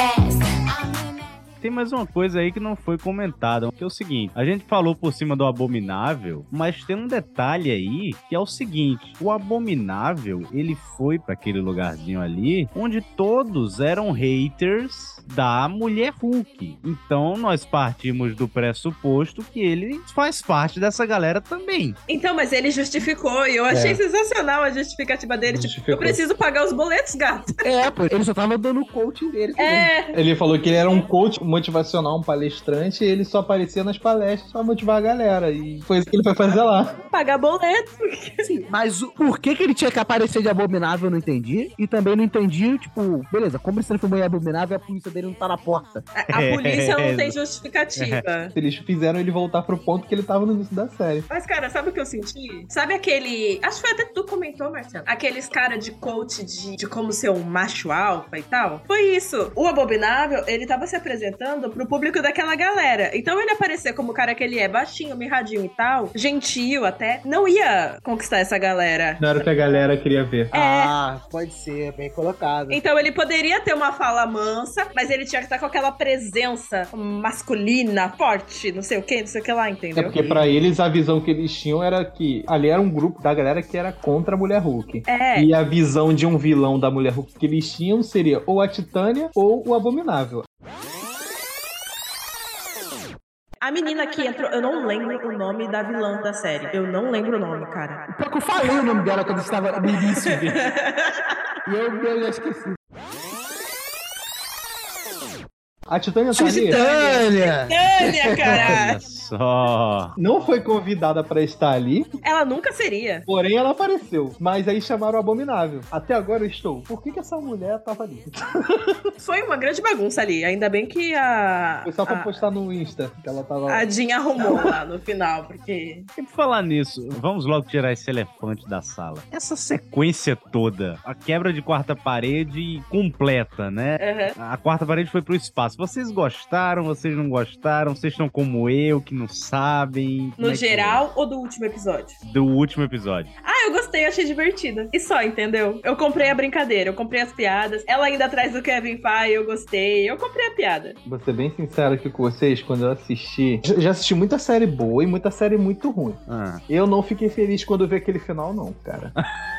Tem mais uma coisa aí que não foi comentada, que é o seguinte: a gente falou por cima do Abominável, mas tem um detalhe aí que é o seguinte: o Abominável ele foi pra aquele lugarzinho ali onde todos eram haters da mulher Hulk. Então nós partimos do pressuposto que ele faz parte dessa galera também. Então, mas ele justificou e eu achei É. sensacional a justificativa dele. Tipo, eu preciso pagar os boletos, gato. É, pô, ele só tava dando o coaching dele. É. Ele falou que ele era um coach motivacional, um palestrante, e ele só aparecia nas palestras pra motivar a galera. E foi isso que ele foi fazer lá. Pagar boleto. Sim, mas o, por que, que ele tinha que aparecer de abominável eu não entendi. E também não entendi, tipo, beleza, como ele se transformou em abominável e a polícia dele não tá na porta. A polícia não tem justificativa. Eles fizeram ele voltar pro ponto que ele tava no início da série. Mas, cara, sabe o que eu senti? Sabe aquele. Acho que foi até que tu comentou, Marcelo. Aqueles cara de coach de, de como ser um macho alfa e tal. Foi isso. O Abominável, ele tava se apresentando pro público daquela galera. Então ele aparecer como o cara que ele é, baixinho, mirradinho e tal, gentil até, não ia conquistar essa galera. Não era o que a galera queria ver. Ah, pode ser, bem colocado. Então ele poderia ter uma fala mansa, mas ele tinha que estar com aquela presença masculina, forte, não sei o que, não sei o que lá, É entendeu? porque pra eles a visão que eles tinham era que ali era um grupo da galera que era contra a mulher Hulk. É. E a visão de um vilão da mulher Hulk que eles tinham seria ou a Titânia ou o Abominável. A menina que entrou, eu não lembro o nome da vilã da série. Eu não lembro o nome, cara. Pior que eu falei o nome dela quando estava no início. e eu, eu já esqueci. A Titânia tá ali? Titânia! Titânia, cara! Só. Não foi convidada pra estar ali, Ela nunca seria. porém ela apareceu. Mas aí chamaram o Abominável. Até agora eu estou. Por que, que essa mulher tava ali? Foi uma grande bagunça ali. Ainda bem que a. Foi só pra a, postar no Insta que ela tava a Jean arrumou lá no final, porque. E por falar nisso, vamos logo tirar esse elefante da sala. Essa sequência toda, a quebra de quarta parede completa, né? Uhum. A quarta parede foi pro espaço. Vocês gostaram? Vocês não gostaram? Vocês estão como eu, que não sabem? No é que geral ou do último episódio? é? Do último episódio. Ah, eu gostei, achei divertida. E só, entendeu? Eu comprei a brincadeira, eu comprei as piadas. Ela ainda atrás do Kevin Feige, eu gostei. Eu comprei a piada. Vou ser bem sincero aqui com vocês, quando eu assisti. já- Já assisti muita série boa e muita série muito ruim. Ah. Eu não fiquei feliz quando vi aquele final, não, cara.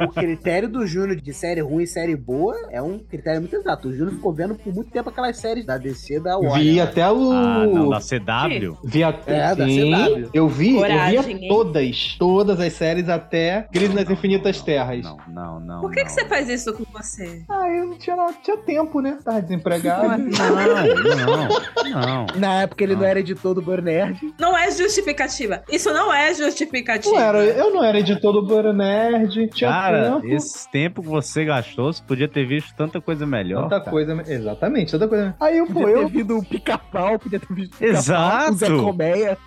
O critério do Júnior de série ruim e série boa é um critério muito exato. O Júnior ficou vendo por muito tempo aquelas séries da DC da Warner. Vi até o. Ah, não, da CW? Vi até. É, Sim. Eu vi, Coragem, eu vi todas, todas as séries até Crise nas Infinitas Terras. Não, não, não. Por que, não. que você faz isso com você? Ah, eu não tinha, não tinha tempo, né? Tava desempregado. Não, não, não. Na época ele não era editor do Burn Nerd. Não é justificativa. Isso não é justificativa. Não era, eu não era editor do Burn Nerd. Tinha Cara, tempo. esse tempo que você gastou, você podia ter visto tanta coisa melhor. Tanta cara. coisa, exatamente, tanta coisa. Aí eu, pô, Podia ter eu. vindo o pica-pau, podia ter visto o Exato. Colmeia.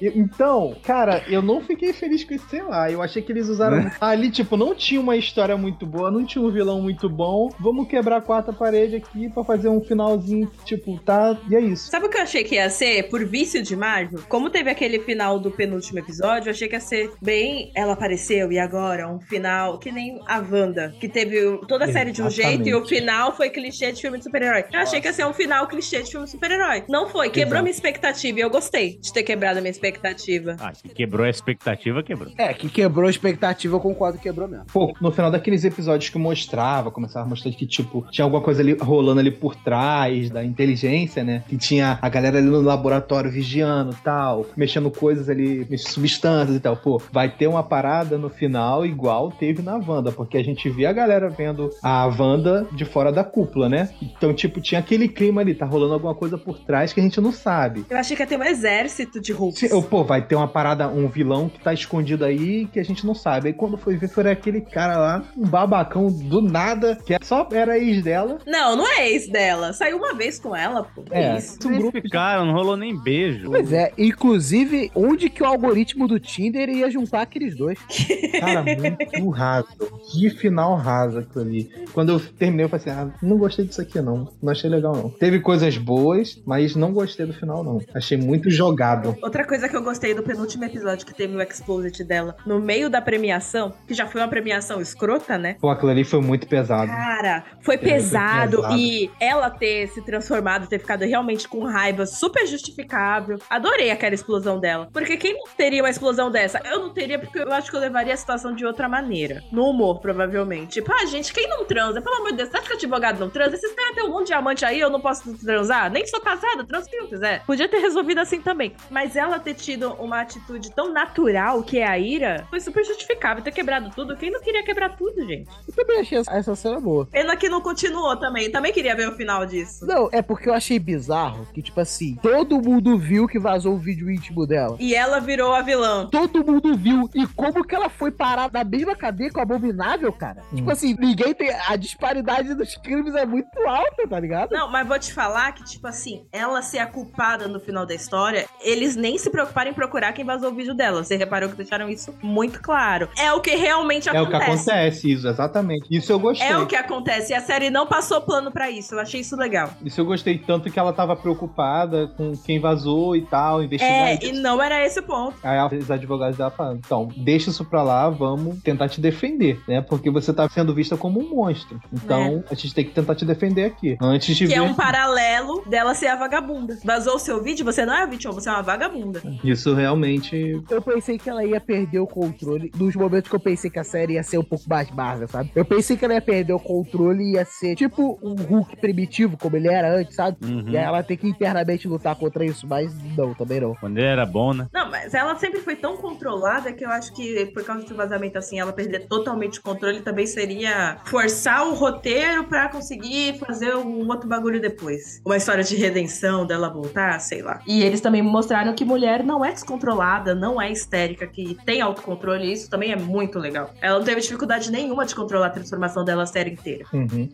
Então, cara, eu não fiquei feliz com isso, sei lá. Eu achei que eles usaram. Né? Ali, tipo, não tinha uma história muito boa, não tinha um vilão muito bom. Vamos quebrar a quarta parede aqui pra fazer um finalzinho, tipo, tá. E é isso. Sabe o que eu achei que ia ser? Por vício de Marvel? Como teve aquele final do penúltimo episódio, eu achei que ia ser bem. Ela apareceu e agora um final que nem a Wanda, que teve toda a série de um jeito e o Exatamente. final foi clichê de filme de super-herói. Eu achei que ia ser um final clichê de filme de super-herói. Não foi, quebrou Exato. minha expectativa e eu gostei de ter quebrado a minha expectativa. Ah, que quebrou a expectativa, quebrou. É, que quebrou a expectativa, eu concordo que quebrou mesmo. Pô, no final daqueles episódios que mostrava, começava a mostrar que, tipo, tinha alguma coisa ali rolando ali por trás da inteligência, né? Que tinha a galera ali no laboratório vigiando tal, mexendo coisas ali, mexendo substâncias e tal. Pô, vai ter uma parada no final igual teve na Wanda, porque a gente vê a galera vendo a Wanda de fora da cúpula, né? Então, tipo, tinha aquele clima ali, tá rolando alguma coisa por trás que a gente não sabe. Eu achei que ia ter um exército de Hulks. Se- Pô, vai ter uma parada, um vilão que tá escondido aí que a gente não sabe. Aí quando foi ver, foi aquele cara lá, um babacão do nada, que só era ex dela. Não, não é ex dela. Saiu uma vez com ela, pô. É. isso? Um grupo de- ficaram, não rolou nem beijo. Pois é, inclusive, onde que o algoritmo do Tinder ia juntar aqueles dois? Cara, muito raso. Que final raso aquilo ali. Quando eu terminei, eu falei assim: ah, não gostei disso aqui, não. Não achei legal, não. Teve coisas boas, mas não gostei do final, não. Achei muito jogado. Outra coisa que eu gostei do penúltimo episódio que teve o Exposit dela, no meio da premiação, que já foi uma premiação escrota, né? Pô, aquilo ali foi muito pesado. Cara, foi foi pesado, pesado. e ela ter se transformado, ter ficado realmente com raiva, super justificável. Adorei aquela explosão dela. Porque quem não teria uma explosão dessa? Eu não teria, porque eu acho que eu levaria a situação de outra maneira. No humor, provavelmente. Tipo, ah, gente, quem não transa? Pelo amor de Deus, você acha que advogado não transa? Esses caras têm um monte de diamante aí, eu não posso transar? Nem sou casada, transo quem eu quiser. Podia ter resolvido assim também. Mas ela ter tido uma atitude tão natural, que é a ira, foi super justificável. Ter quebrado tudo. Quem não queria quebrar tudo, gente? Eu também achei essa, essa cena boa. Pena que não continuou também. Também queria ver o final disso. Não, é porque eu achei bizarro que, tipo assim, todo mundo viu que vazou o vídeo íntimo dela. E ela virou a vilã. Todo mundo viu. E como que ela foi parar na mesma cadeia com o Abominável, cara? Tipo assim, ninguém tem. A disparidade dos crimes é muito alta, tá ligado? Não, mas vou te falar que, tipo assim, ela ser a culpada no final da história, eles nem se preocuparam em procurar quem vazou o vídeo dela. Você reparou que deixaram isso muito claro. É o que realmente É o que acontece. acontece, isso, exatamente. Isso eu gostei. É o que acontece. E a série não passou plano pra isso. Eu achei isso legal. Isso eu gostei tanto que ela tava preocupada com quem vazou e tal, investigar. É, isso. e não era esse o ponto. Aí os advogados dela falaram, então, deixa isso pra lá, vamos tentar te defender, né? Porque você tá sendo vista como um monstro. Então, a gente tem que tentar te defender aqui. Antes de Que é ver... um paralelo dela ser a vagabunda. Vazou o seu vídeo, você não é vítima, você é uma vagabunda. Isso realmente... Eu pensei que ela ia perder o controle. Nos momentos que eu pensei que a série ia ser um pouco mais barra, sabe? Eu pensei que ela ia perder o controle e ia ser tipo um Hulk primitivo, como ele era antes, sabe? Uhum. E aí ela tem que internamente lutar contra isso, mas não, também não. Quando ele era bom, né? Não, mas ela sempre foi tão controlada que eu acho que por causa um vazamento assim, ela perder totalmente o controle também seria forçar o roteiro pra conseguir fazer um outro bagulho depois. Uma história de redenção dela voltar, sei lá. E eles também mostraram que mulher não é descontrolada, não é histérica, que tem autocontrole, e isso também é muito legal. Ela não teve dificuldade nenhuma de controlar a transformação dela a série inteira.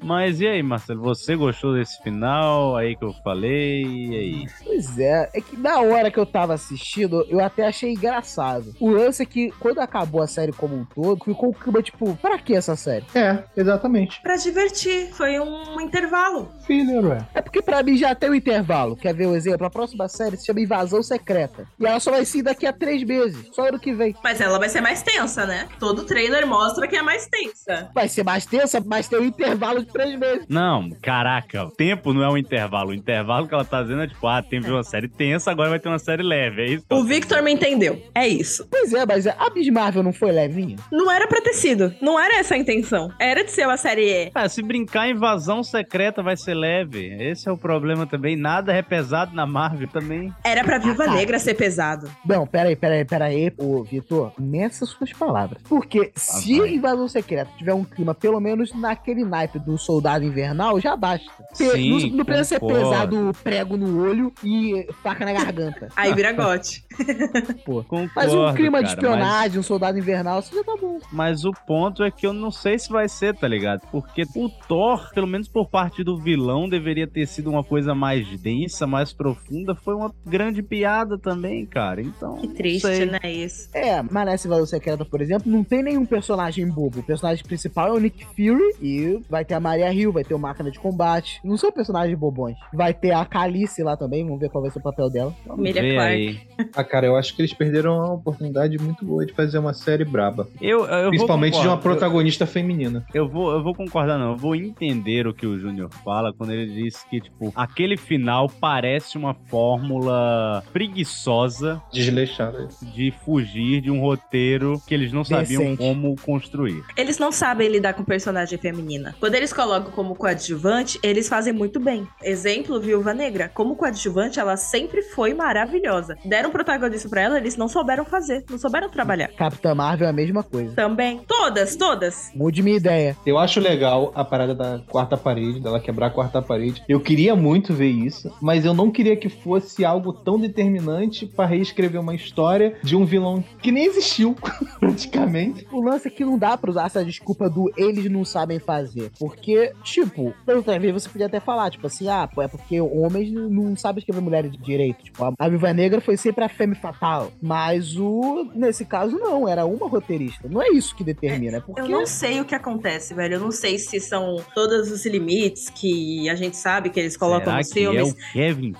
Mas e aí, Marcelo, você gostou desse final aí que eu falei? E aí? Pois é, é que na hora que eu tava assistindo, eu até achei engraçado. O lance é que quando acabou a série como um todo, ficou o clima tipo, pra que essa série? É, exatamente. Pra divertir, foi um intervalo. Filler, ué. É porque pra mim já tem um intervalo. Quer ver o exemplo? A próxima série se chama Invasão Secreta. E ela só vai ser daqui a três meses, só ano que vem. Mas ela vai ser mais tensa, né? Todo trailer mostra que é mais tensa. Vai ser mais tensa, mas tem um intervalo de três meses. Não, caraca, o tempo não é um intervalo. O intervalo que ela tá dizendo é tipo, ah, teve uma série tensa, agora vai ter uma série leve. É isso? O Victor me entendeu. É isso. Pois é, mas a Miss Marvel não foi levinha? Não era pra ter sido. Não era essa a intenção. Era de ser uma série. Ah, se brincar invasão secreta vai ser leve. Esse é o problema também. Nada é pesado na Marvel também. Era pra Viúva Ah, tá. Negra ser pesado. Não, peraí, peraí, peraí, ô Vitor, nessas suas palavras. Porque se vai. Invasão Secreta tiver um clima, pelo menos naquele naipe do Soldado Invernal, já basta. Sim, não, não precisa ser pesado prego no olho e faca na garganta. Aí vira gote. Pô. Concordo, Mas um clima de cara, espionagem, um Soldado Invernal, isso já tá bom. Mas o ponto é que eu não sei se vai ser, tá ligado? Porque o Thor, pelo menos por parte do vilão, deveria ter sido uma coisa mais densa, mais profunda. Foi uma grande piada também, cara. Então. Que triste, sei. né? Isso. É, mas nessa Invasão Secreta, por exemplo, não tem nenhum personagem bobo. O personagem principal é o Nick Fury e vai ter a Maria Hill, vai ter o Máquina de Combate. Não são personagens bobões. Vai ter a Calice lá também, vamos ver qual vai ser o papel dela. Emilia Vê Clarke. aí. Ah, cara, eu acho que eles perderam uma oportunidade muito boa de fazer uma série braba. Eu, eu vou Principalmente de uma protagonista feminina. Eu vou, eu vou concordar, não. Eu vou entender o que o Júnior fala quando ele diz que, tipo, aquele final parece uma fórmula preguiçosa Desleixada. de fugir de um roteiro que eles não sabiam Decente. como construir. Eles não sabem lidar com personagem feminina. Quando eles colocam como coadjuvante, eles fazem muito bem. Exemplo, Viúva Negra. Como coadjuvante, ela sempre foi maravilhosa. Deram protagonista pra ela, eles não souberam fazer, não souberam trabalhar. Capitã Marvel é a mesma coisa. Também. Todas, todas. Mude minha ideia. Eu acho legal a parada da quarta parede, dela quebrar a quarta parede. Eu queria muito ver isso, mas eu não queria que fosse algo tão determinante pra reescrever uma história de um vilão que nem existiu, praticamente. O lance é que não dá pra usar essa desculpa do eles não sabem fazer. Porque, tipo, da outra vez você podia até falar, tipo assim, ah, pô, é porque homens não- não sabem escrever mulheres de direito. Tipo, a, a Viva Negra foi sempre a femme fatal. Mas o, nesse caso, não, era uma roteirista. Não é isso que determina, é porque. Eu não sei o que acontece, velho. Eu não sei se são todos os limites que a gente sabe que eles colocam Será nos que filmes. é o Kevin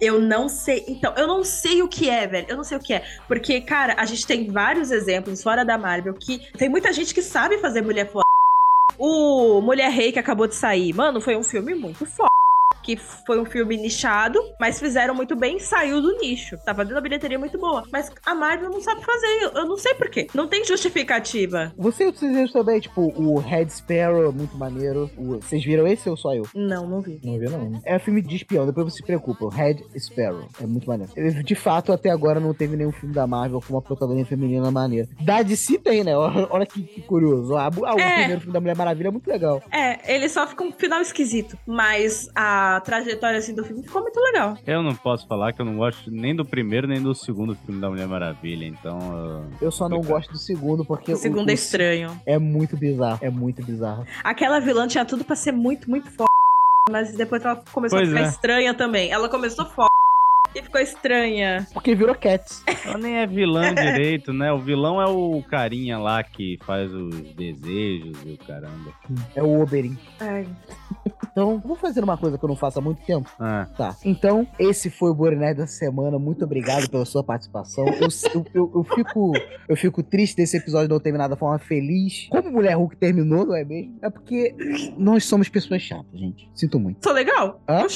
Eu não sei. Então, eu não sei o que é, velho. Eu não sei o que é. Porque, cara, a gente tem vários exemplos fora da Marvel que tem muita gente que sabe fazer mulher foda. O Mulher Rei que acabou de sair, mano, foi um filme muito foda. Que foi um filme nichado, mas fizeram muito bem, saiu do nicho. Tá fazendo uma bilheteria muito boa. Mas a Marvel não sabe fazer. Eu, não sei porquê. Não tem justificativa. Você e outros exemplos também, tipo, o Red Sparrow, muito maneiro. O- vocês viram esse ou só eu? Não, não vi. Não vi, não. É filme de espião, depois você se preocupa. O Red Sparrow. É muito maneiro. De fato, até agora não teve nenhum filme da Marvel com uma protagonista feminina maneira. Da DC tem, né? Olha, que, que curioso. Ah, o É. primeiro filme da Mulher Maravilha é muito legal. É, ele só fica um final esquisito. Mas a trajetória assim do filme ficou muito legal. Eu não posso falar que eu não gosto nem do primeiro nem do segundo filme da Mulher Maravilha, então. eu- Eu só não gosto do segundo, porque O segundo é estranho. É muito bizarro. É muito bizarro. Aquela vilã tinha tudo pra ser muito, muito forte. Mas depois ela começou Pois a ficar é. estranha também. Ela começou forte e ficou estranha. Porque virou Cats. Ela nem é vilã direito, né? O vilão é o carinha lá que faz os desejos e o caramba. É o Oberyn. Ai. Então, vou fazer uma coisa que eu não faço há muito tempo. Ah. Tá. Então, esse foi o Borinés dessa semana. Muito obrigado pela sua participação. Eu, eu, eu, eu fico, eu fico triste desse episódio não terminar da forma feliz. Como Mulher Hulk terminou, não é mesmo? É porque nós somos pessoas chatas, gente. Sinto muito. Sou legal? Hã?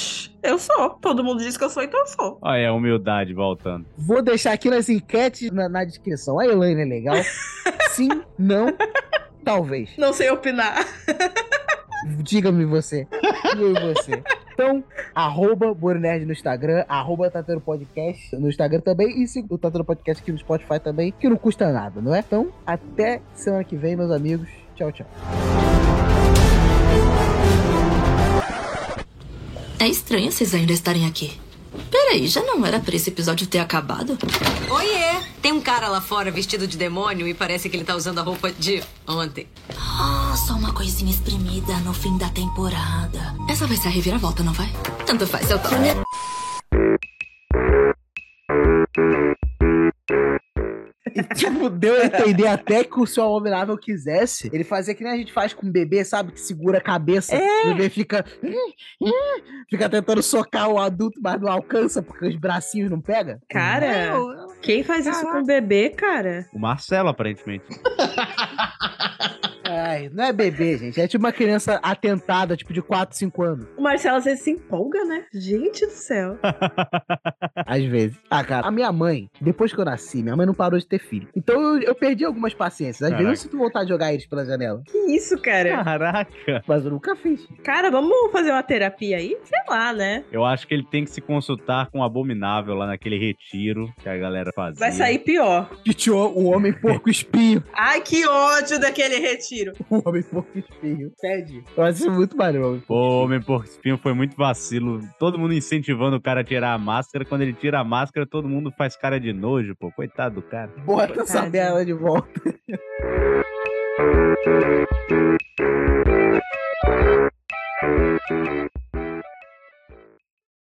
Eu sou. Todo mundo diz que eu sou, então eu sou. Olha a humildade voltando. Vou deixar aqui nas enquetes na, na descrição. A Elaine é legal? Sim, não, talvez. Não sei opinar. Diga-me você. Diga-me você. Então, arroba Borinerd no Instagram, arroba Tateiro Podcast no Instagram também, e siga o Tateiro Podcast aqui no Spotify também, que não custa nada, não é? Então, até semana que vem, meus amigos. Tchau, tchau. É estranho vocês ainda estarem aqui. Peraí, já não era pra esse episódio ter acabado? Oiê! Tem um cara lá fora vestido de demônio e parece que ele tá usando a roupa de ontem. Ah, só uma coisinha espremida no fim da temporada. Essa vai ser a reviravolta, não vai? Tanto faz, eu topo. E, tipo, deu a entender até que o seu abominável quisesse. Ele fazia que nem a gente faz com o bebê, sabe? Que segura a cabeça. É. O bebê fica. Fica tentando socar o adulto, mas não alcança porque os bracinhos não pegam. Cara, quem faz isso com bebê, cara? O Marcelo, aparentemente. Ai, não é bebê, gente. É tipo uma criança atentada, tipo de 4, 5 anos. O Marcelo às vezes se empolga, né? Gente do céu. Às vezes. Ah, cara, a minha mãe, depois que eu nasci, minha mãe não parou de ter filho. Então eu, eu perdi algumas paciências. Às vezes eu Caraca. sinto vontade de jogar eles pela janela. Que isso, cara? Caraca. Mas eu nunca fiz. Cara, vamos fazer uma terapia aí? Sei lá, né? Eu acho que ele tem que se consultar com o Abominável lá naquele retiro que a galera fazia. Vai sair pior. Titio, o homem porco espinho. Ai, que ódio daquele retiro tiro. O Homem Porco Espinho. Ted. Eu acho muito maneiro o Homem Porco. O Homem Porco Espinho foi muito vacilo. Todo mundo incentivando o cara a tirar a máscara. Quando ele tira a máscara, todo mundo faz cara de nojo, pô. Coitado do cara. Bota Coitado. essa bela de volta.